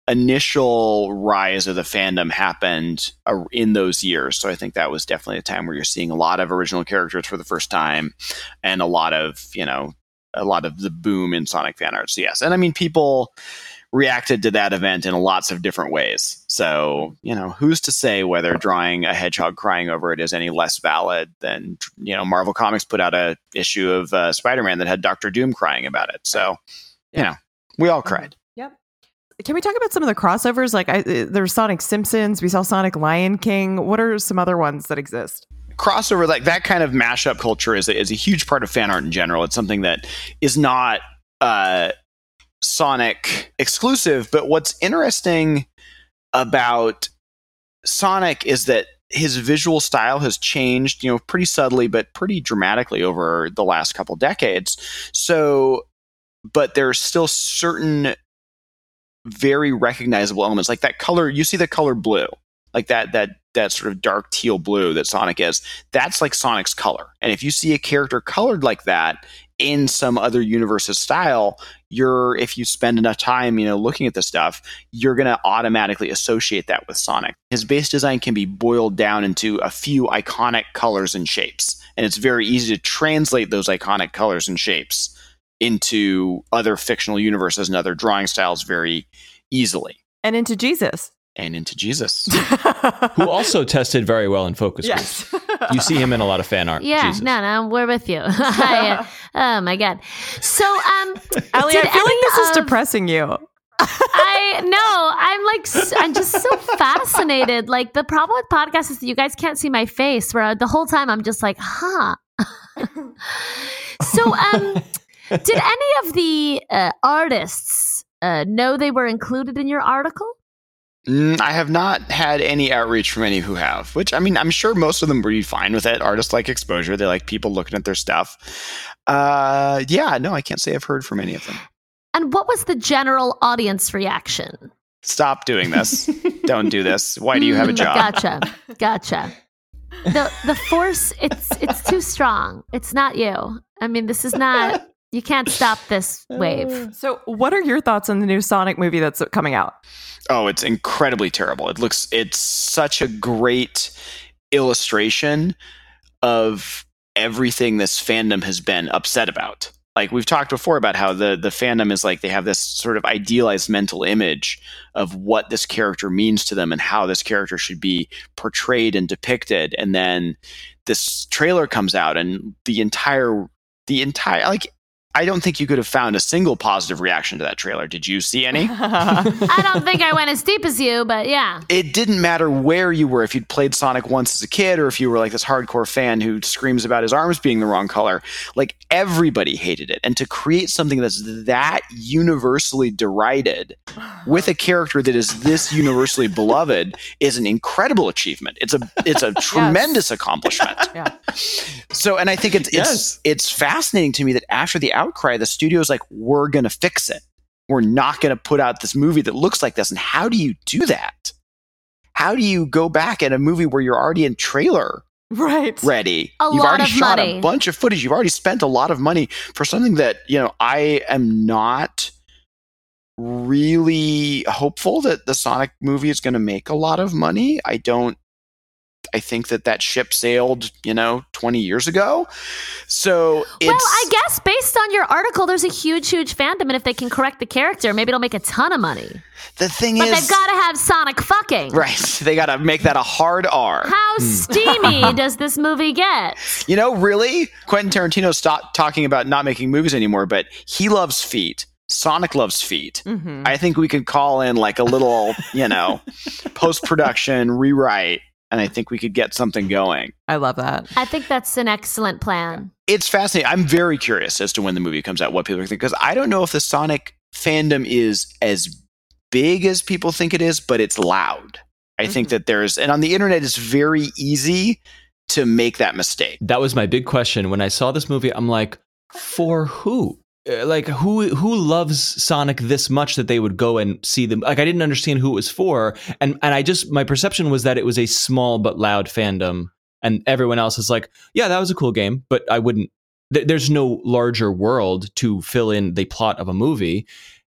initial rise of the fandom happened in those years. So I think that was definitely a time where you're seeing a lot of original characters for the first time, and a lot of you know, a lot of the boom in Sonic fan art. So yes, and I mean people reacted to that event in lots of different ways. So, you know, who's to say whether drawing a hedgehog crying over it is any less valid than, you know, Marvel Comics put out a issue of uh, Spider-Man that had Doctor Doom crying about it. So, you know, we all cried. Yep. Can we talk about some of the crossovers? Like, I, uh, there's Sonic Simpsons. We saw Sonic Lion King. What are some other ones that exist? Crossover like that kind of mashup culture is a, is a huge part of fan art in general. It's something that is not uh, Sonic exclusive, but what's interesting about Sonic is that his visual style has changed, you know, pretty subtly but pretty dramatically over the last couple decades. So, but there's still certain very recognizable elements like that color. You see the color blue, like that that that sort of dark teal blue that Sonic is. That's like Sonic's color. And if you see a character colored like that in some other universe's style, you're if you spend enough time, you know, looking at this stuff, you're to automatically associate that with Sonic. His base design can be boiled down into a few iconic colors and shapes, and it's very easy to translate those iconic colors and shapes into other fictional universes and other drawing styles very easily And into Jesus. And into Jesus. Who also tested very well in focus group. yes. You see him in a lot of fan art. Yeah, Jesus. no, no, we're with you. I, uh, oh my god. So, um, Ellie, I feel like any this is depressing you. I know. I'm like, I'm just so fascinated. Like the problem with podcasts is that you guys can't see my face. Where the whole time I'm just like, huh. so, um, did any of the uh, artists uh, know they were included in your article? Mm, I have not had any outreach from any who have, which I mean, I'm sure most of them would be fine with it. Artists like exposure, they like people looking at their stuff. Uh, yeah, no, I can't say I've heard from any of them. And what was the general audience reaction? Stop doing this. Don't do this. Why do you have a Mm, job? Gotcha. Gotcha. The the force it's it's too strong. It's not you. I mean, this is not you can't stop this wave. So, what are your thoughts on the new Sonic movie that's coming out? Oh, it's incredibly terrible. It looks it's such a great illustration of everything this fandom has been upset about. Like we've talked before about how the the fandom is like they have this sort of idealized mental image of what this character means to them and how this character should be portrayed and depicted and then this trailer comes out and the entire the entire like I don't think you could have found a single positive reaction to that trailer. Did you see any? I don't think I went as deep as you, but yeah. it didn't matter where you were if you'd played Sonic once as a kid or if you were like this hardcore fan who screams about his arms being the wrong color. Like everybody hated it. And to create something that's that universally derided with a character that is this universally beloved is an incredible achievement. It's a it's a tremendous accomplishment. Yeah. So and I think it's Yes. it's it's fascinating to me that after the outcry the studio's like we're going to fix it. We're not going to put out this movie that looks like this. And how do you do that? How do you go back at a movie where you're already in trailer right. ready? A You've lot already of shot money. a bunch of footage. You've already spent a lot of money for something that, you know, I am not really hopeful that the Sonic movie is going to make a lot of money. I don't I think that that ship sailed, you know, 20 years ago. So it's. Well, I guess based on your article, there's a huge, huge fandom, and if they can correct the character, maybe it'll make a ton of money. the thing But is. But they've got to have Sonic fucking. Right. They got to make that a hard R. How steamy does this movie get? You know, really? Quentin Tarantino stopped talking about not making movies anymore, but he loves feet. Sonic loves feet. Mhm. I think we could call in like a little, you know, post production rewrite, and I think we could get something going. I love that. I think that's an excellent plan. It's fascinating. I'm very curious as to when the movie comes out, what people think, because I don't know if the Sonic fandom is as big as people think it is, but it's loud. I think Mhm. that there's, and on the internet, it's very easy to make that mistake. That was my big question when I saw this movie. I'm like, for who? Uh, Like who who loves Sonic this much that they would go and see them? Like I didn't understand who it was for, and and I just my perception was that it was a small but loud fandom, and everyone else is like, yeah, that was a cool game, but I wouldn't. th- There's no larger world to fill in the plot of a movie,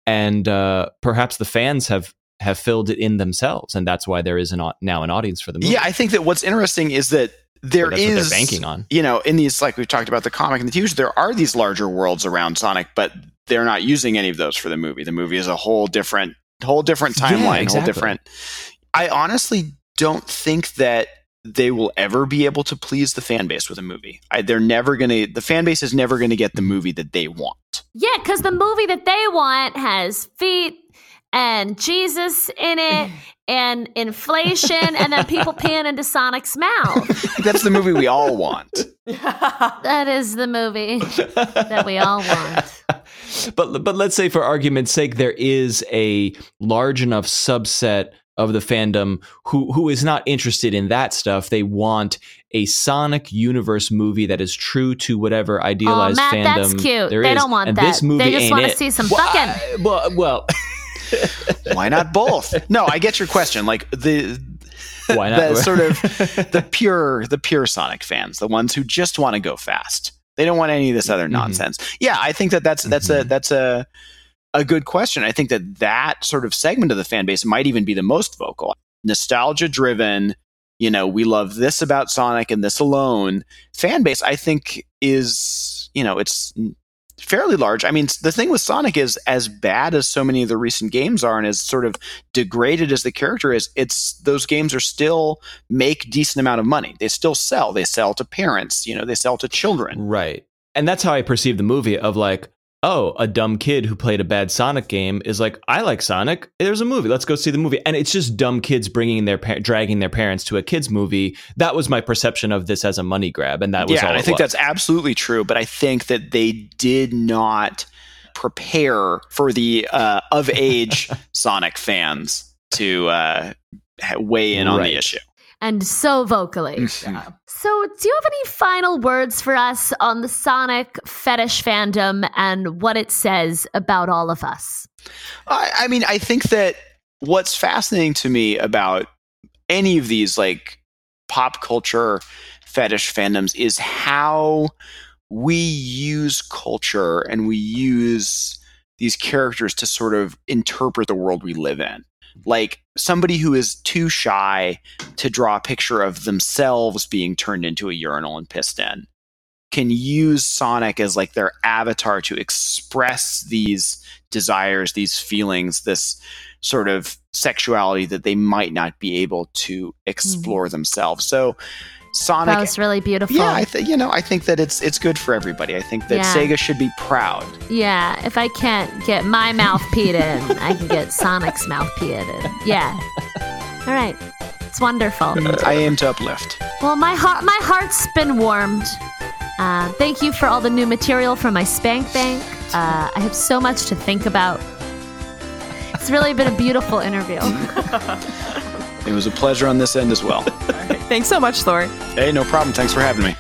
and uh, perhaps the fans have have filled it in themselves, and that's why there is an now an audience for the movie. Yeah, I think that what's interesting is that there Or that's is what they're banking on. you know, in these like we've talked about the comic and the TV show, there are these larger worlds around Sonic, but they're not using any of those for the movie. The movie is a whole different, whole different Yeah, timeline, whole different. I honestly don't think that they will ever be able to please the fan base with a movie. I, they're never gonna. The fan base is never gonna get the movie that they want. Yeah, because the movie that they want has feet and Jesus in it and inflation and then people peeing into Sonic's mouth. That's the movie we all want. That is the movie that we all want. but but let's say for argument's sake there is a large enough subset of the fandom who who is not interested in that stuff they want a sonic universe movie that is true to whatever Oh, idealized Matt, fandom that's cute. there They is. don't want and that. this movie they just want to see some well, fucking. I- well, well Why not both? No, I get your question. Like the why not the sort of the pure the pure Sonic fans, the ones who just want to go fast. They don't want any of this other Mhm. nonsense. Yeah, I think that that's that's a Mhm. that's a a good question. I think that that sort of segment of the fan base might even be the most vocal. Nostalgia driven, you know, we love this about Sonic and this alone. Fan base I think is, you know, it's fairly large. I mean, the thing with Sonic is as bad as so many of the recent games are and as sort of degraded as the character is, it's those games are still make decent amount of money. They still sell. They sell to parents, you know, they sell to children. right and that's how i perceive the movie of like oh a dumb kid who played a bad sonic game is like i like sonic there's a movie let's go see the movie and it's just dumb kids bringing their par- dragging their parents to a kids movie that was my perception of this as a money grab and that was yeah, all I think was. that's absolutely true, but I think that they did not prepare for the uh, of age Sonic fans to uh, weigh in on Right. the issue. And so vocally. Mhm. So, do you have any final words for us on the Sonic fetish fandom and what it says about all of us? I, I mean, I think that what's fascinating to me about any of these like pop culture fetish fandoms is how we use culture and we use these characters to sort of interpret the world we live in. Like somebody who is too shy to draw a picture of themselves being turned into a urinal and pissed in can use Sonic as like their avatar to express these desires, these feelings, this sort of sexuality that they might not be able to mm-hmm. explore themselves. So Sonic That was really beautiful. yeah, I th- you know, I think that it's it's good for everybody. I think that Yeah. Sega should be proud. Yeah, if I can't get my mouth peed in, I can get Sonic's mouth peed in. Yeah. All right. It's wonderful. I aim to uplift. Well, my heart, my heart's been warmed. Uh, thank you for all the new material from my spank bank. Uh, I have so much to think about. It's really been a beautiful interview. It was a pleasure on this end as well. Thanks so much, Thor. hey, no problem. Thanks for having me.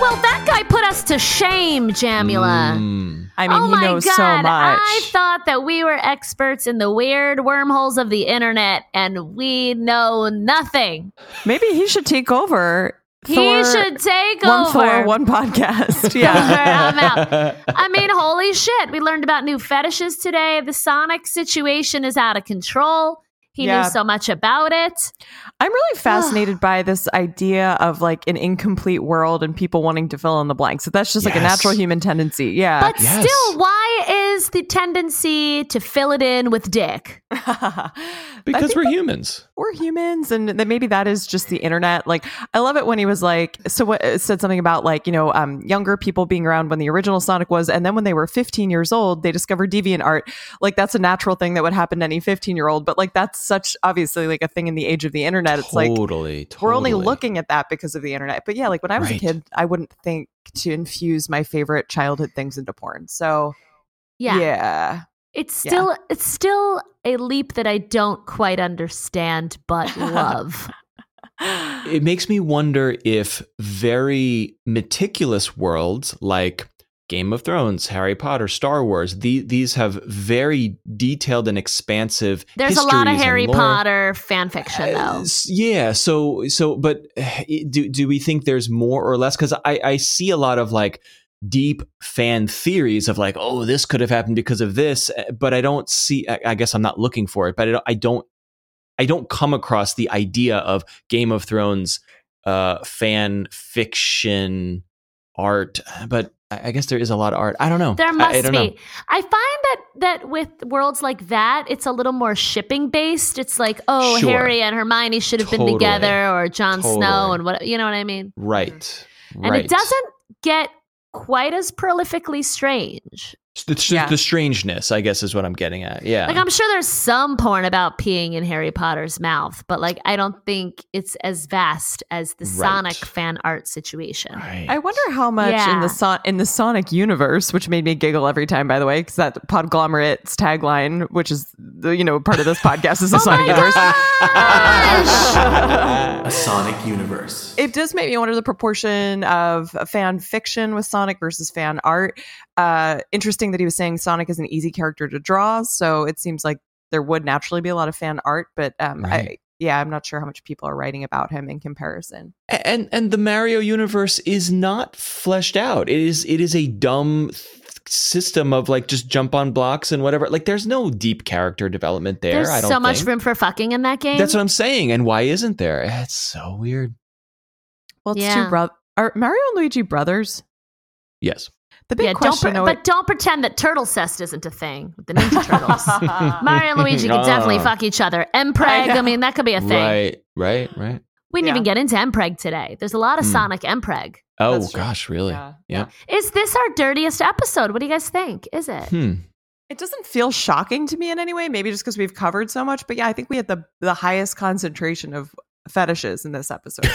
well, that guy put us to shame, Jamula. Mm. I mean, oh he my knows God. so much. I thought that we were experts in the weird wormholes of the internet, and we know nothing. Maybe he should take over He Thor- should take one over. Thor, one podcast. Yeah. I'm out. I mean, holy shit. We learned about new fetishes today. The Sonic situation is out of control. He Yeah. knew so much about it. I'm really fascinated by this idea of like an incomplete world and people wanting to fill in the blanks. So that's just like a natural human tendency. Yeah. But Yes. still, why is the tendency to fill it in with dick? because we're humans. we're humans and that maybe that is just the internet like i love it when he was like so what said something about like you know um, younger people being around when the original sonic was and then when they were 15 years old they discovered deviant art like that's a natural thing that would happen to any 15 year old but like that's such obviously like a thing in the age of the internet it's like totally, we're only looking at that because of the internet but yeah like when i was Right. a kid i wouldn't think to infuse my favorite childhood things into porn so Yeah. yeah It's Yeah. still it's still a leap that I don't quite understand but love. It makes me wonder if very meticulous worlds like Game of Thrones, Harry Potter, Star Wars, the, these have very detailed and expansive. There's a lot of Harry. Potter fan fiction Uh, though. s- yeah. So so, but uh, do do we think there's more or less? Because I I see a lot of like deep fan theories of like, oh, this could have happened because of this, uh, but I don't see. I, I guess I'm not looking for it, but I don't. I don't, I don't come across the idea of Game of Thrones uh, fan fiction art, but. I I guess there is a lot of art. I don't know. There must I, don't be. know. I find that that with worlds like that, it's a little more shipping based. It's like, oh, Sure. Harry and Hermione should have been together, or Jon Snow, and what you know what I mean. Right. And right. it doesn't get quite as prolifically strange. The, the, Yeah. the strangeness, I guess, is what I'm getting at. Yeah. Like I'm sure there's some porn about peeing in Harry Potter's mouth, but like I don't think it's as vast as the Right. Sonic fan art situation. Right. I wonder how much in the son- in the Sonic universe, which made me giggle every time, by the way, because that Podglomerate's tagline, which is the you know part of this podcast, is the Oh Sonic my universe. gosh! A Sonic universe. It does make me wonder the proportion of fan fiction with Sonic versus fan art. Uh, interesting that he was saying Sonic is an easy character to draw, so it seems like there would naturally be a lot of fan art, but um, I, yeah, I'm not sure how much people are writing about him in comparison. and and the Mario universe is not fleshed out. It is it is a dumb system of like just jump on blocks and whatever. Like there's no deep character development there. There's I don't so much think. room for fucking in that game. That's what I'm saying. And why isn't there? It's so weird. Well, it's Yeah. two brothers. Are Mario and Luigi brothers? Yes. The big yeah, don't question, pre- though, but don't pretend that turtle cest isn't a thing with the Ninja Turtles. Mario and Luigi could definitely Ah. fuck each other. Mpreg, I, know. mean, that could be a thing. Right. Right. Right. We didn't Yeah. even get into Mpreg today. There's a lot of Hmm. Sonic Mpreg. Oh gosh, really? Yeah, Yeah. Is this our dirtiest episode? What do you guys think? Is it? Hmm. It doesn't feel shocking to me in any way. Maybe just because we've covered so much, but yeah, I think we had the the highest concentration of fetishes in this episode.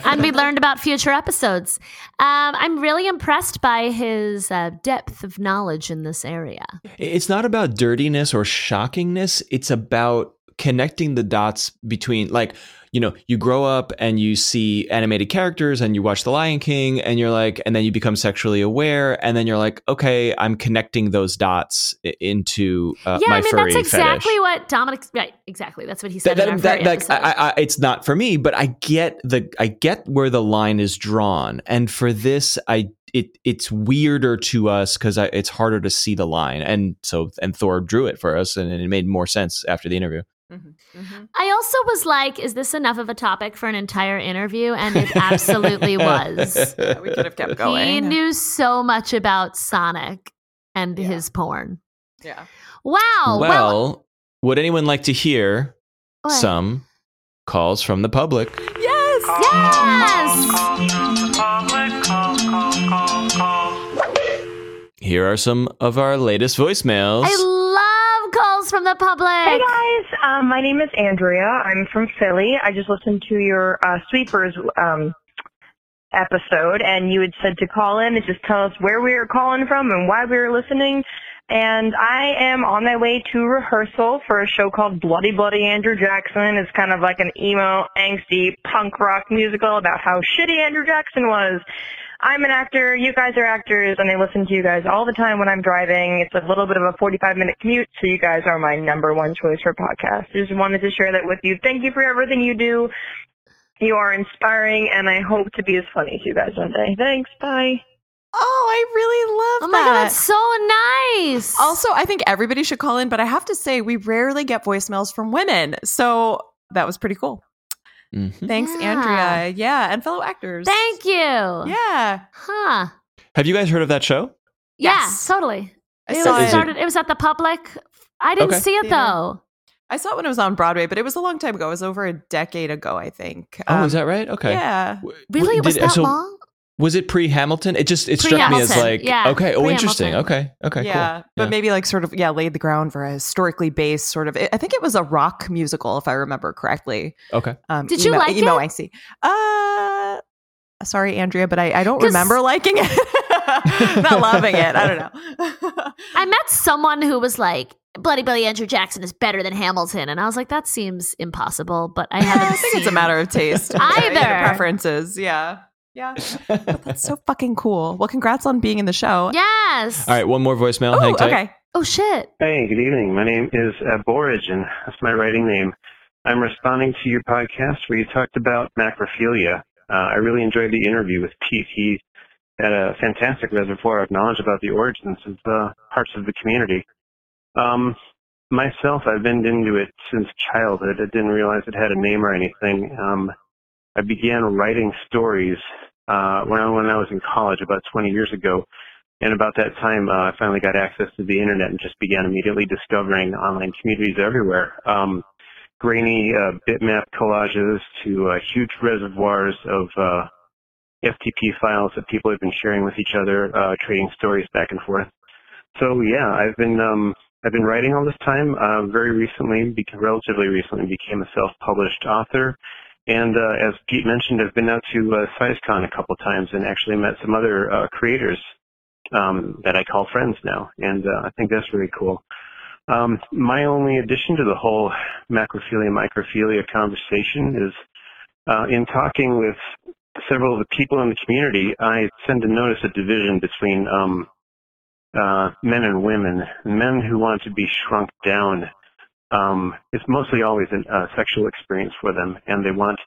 and we learned about future episodes. Um, I'm really impressed by his uh, depth of knowledge in this area. It's not about dirtiness or shockingness. It's about connecting the dots between, like, you know, you grow up and you see animated characters and you watch The Lion King and you're like, and then you become sexually aware. And then you're like, okay, I'm connecting those dots into uh, yeah, my I mean furry that's exactly fetish. what Dominic. Right, exactly. That's what he said That, that, that. I, I, it's not for me, but I get the I get where the line is drawn, and for this, I it it's weirder to us because it's harder to see the line, and so and Thor drew it for us, and it made more sense after the interview. Mm-hmm. Mm-hmm. I also was like, is this enough of a topic for an entire interview? And it absolutely was. we could have kept going. He knew so much about Sonic and his porn. yeah. Wow. well, Well, would anyone like to hear what? some calls from the public? Yes. Yes. Here are some of our latest voicemails. I love calls from the public. Hey guys, um, my name is Andrea. I'm from Philly. I just listened to your uh, sweepers um, episode, and you had said to call in and just tell us where we were calling from and why we were listening. And I am on my way to rehearsal for a show called Bloody Bloody Andrew Jackson. It's kind of like an emo, angsty punk rock musical about how shitty Andrew Jackson was. I'm an actor, you guys are actors, and I listen to you guys all the time when I'm driving. It's a little bit of a 45 minute commute, so you guys are my number one choice for podcast. Just wanted to share that with you. Thank you for everything you do. You are inspiring, and I hope to be as funny as you guys one day. Thanks. Bye. Oh, I really love Oh my that. god, that's so nice. Also, I think everybody should call in, but I have to say, we rarely get voicemails from women. So that was pretty cool. Mhm. Thanks, Yeah. Andrea. Yeah, and fellow actors. thank you. Yeah. Huh. Have you guys heard of that show? Yeah, Yes. totally. I It saw was it. started. It was at the public. I didn't Okay. see it Theater. though. I saw it when it was on Broadway, but it was a long time ago. It was over a decade ago, I think. Oh, Um, is that right? Okay. Yeah. W- Really, w- it was did- that so long? Was it pre Hamilton? It just it struck me as like yeah, okay, oh interesting. Okay, okay, yeah, cool. but maybe like sort of yeah laid the ground for a historically based sort of. I think it was a rock musical, if I remember correctly. okay. Um, Did you emo, like emo it? icy. Uh, sorry, Andrea, but I, I don't remember liking it. Not loving it. I don't know. I met someone who was like, "Bloody Billy Andrew Jackson is better than Hamilton," and I was like, "That seems impossible." But I haven't I think seen it's a matter of taste. and, you know, Either. preferences. Yeah. Yeah. But that's so fucking cool. Well, congrats on being in the show. Yes. All right, one more voicemail. Oh, Hang tight. okay. Oh shit. Hey, good evening. My name is Aborigen. That's my writing name. I'm responding to your podcast where you talked about macrophilia. Uh, I really enjoyed the interview with Pete. He had a fantastic reservoir of knowledge about the origins of the parts of the community. Um, myself, I've been into it since childhood. I didn't realize it had a name or anything. Um, I began writing stories uh, when, I, when I was in college about 20 years ago. And about that time, uh, I finally got access to the internet and just began immediately discovering online communities everywhere. Um, grainy uh, bitmap collages to uh, huge reservoirs of uh, FTP files that people have been sharing with each other, uh, trading stories back and forth. So yeah, I've been um, I've been writing all this time. Uh, very recently, relatively recently, became a self-published author. And uh, as Pete mentioned, I've been out to uh, SciSCon a couple times and actually met some other uh, creators um, that I call friends now, and uh, I think that's really cool. Um, my only addition to the whole macrophilia microphilia conversation is uh, in talking with several of the people in the community, I tend to notice a division between um, uh, men and women. Men who want to be shrunk down. Um, it's mostly always a uh, sexual experience for them, and they want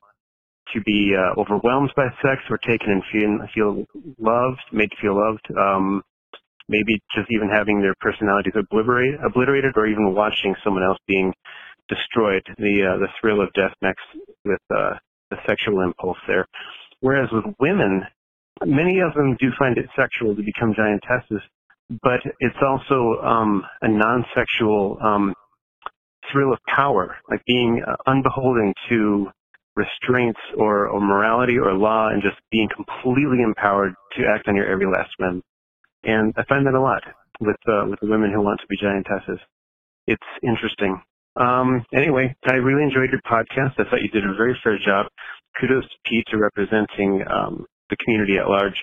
to be uh, overwhelmed by sex or taken and feel, feel loved, made to feel loved. Um, maybe just even having their personalities obliterate, obliterated, or even watching someone else being destroyed. The uh, the thrill of death next with uh, the sexual impulse there. Whereas with women, many of them do find it sexual to become giantesses, but it's also um, a non-sexual um, thrill of power, like being uh, unbeholden to restraints or, or morality or law and just being completely empowered to act on your every last whim. And I find that a lot with uh, with the women who want to be giantesses. It's interesting. Um, anyway, I really enjoyed your podcast. I thought you did a very fair job. Kudos to Pete to representing um, the community at large,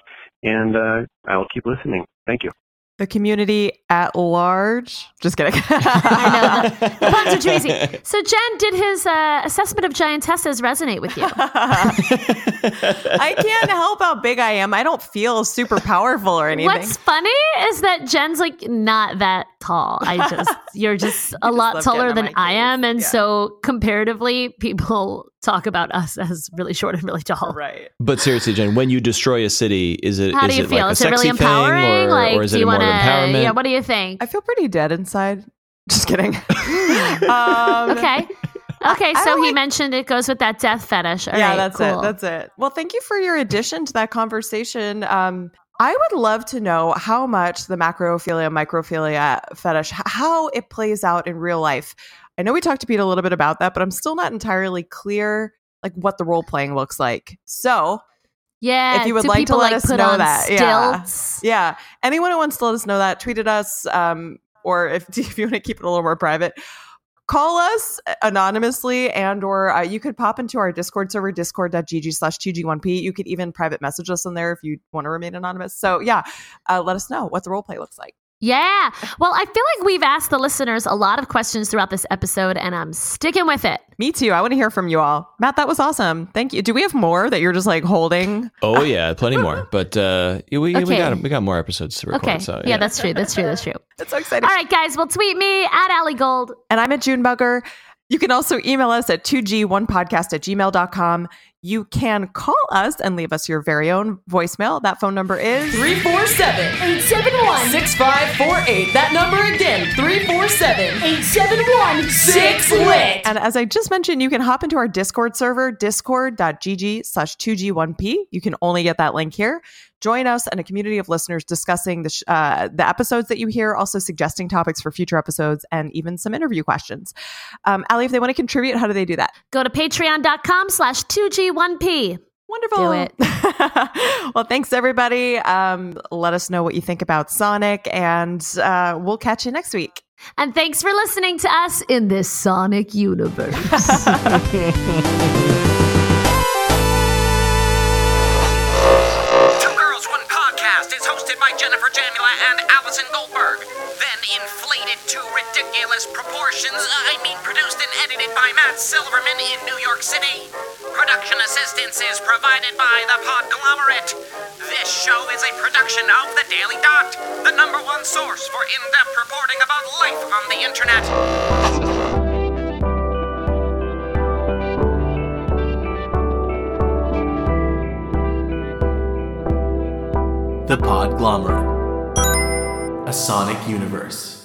and uh, I will keep listening. Thank you. The community at large. Just kidding. I know the, the puns are too easy. So Jen, did his uh, assessment of giantesses resonate with you? I can't help how big I am. I don't feel super powerful or anything. What's funny is that Jen's like not that tall. I just you're just a lot taller than I am, and Yeah. so comparatively, people talk about us as really short and really tall. right. But seriously, Jen, when you destroy a city, is it How is do you it feel? like a is it really sexy empowering? thing, or, like, or is do it you more want of to? empowerment? Yeah. What do you think? I feel pretty dead inside. Just kidding. um, okay. Okay, I so he like- mentioned it goes with that death fetish. All yeah, right, that's cool. it. That's it. Well, thank you for your addition to that conversation. Um, I would love to know how much the macrophilia, microphilia fetish, how it plays out in real life. I know we talked to Pete a little bit about that, but I'm still not entirely clear like what the role playing looks like. So, yeah. if you would like to let like, us know that, yeah. stilts? yeah, anyone who wants to let us know that, tweeted us, um, or if, if you want to keep it a little more private, call us anonymously and or uh, you could pop into our discord server discord.gg slash tg1p you could even private message us in there if you want to remain anonymous so yeah uh, let us know what the role play looks like Yeah. Well, I feel like we've asked the listeners a lot of questions throughout this episode, and I'm sticking with it. me too i want to hear from you all matt that was awesome thank you do we have more that you're just like holding Oh yeah, plenty more. But uh, we we got we got more episodes to record. Okay. So yeah. that's true. That's true. That's true. that's so exciting All right, guys. Well, tweet me at Allie Gold. and i'm at june bugger you can also email us at 2g1podcast at gmail.com You can call us and leave us your very own voicemail. That phone number is 347 871 6548. That number again 347 871 6 lit. And as I just mentioned, you can hop into our Discord server, discord.gg slash 2G1P. You can only get that link here. Join us and a community of listeners discussing the, sh- uh, the episodes that you hear, also suggesting topics for future episodes, and even some interview questions. Um, Ali, if they want to contribute, how do they do that? Go to patreon.com slash 2G1P. Wonderful. Do it. well, thanks, everybody. Um, let us know what you think about Sonic, and uh, we'll catch you next week. And thanks for listening to us in this Sonic universe. Two Girls One Podcast is hosted by Jennifer Jamula and Allison Goldberg. Proportions, uh, I mean produced and edited by Matt Silverman in New York City. Production assistance is provided by the Podglomerate. This show is a production of The Daily Dot, the number one source for in-depth reporting about life on the internet. The Podglomerate. A Sonic Universe.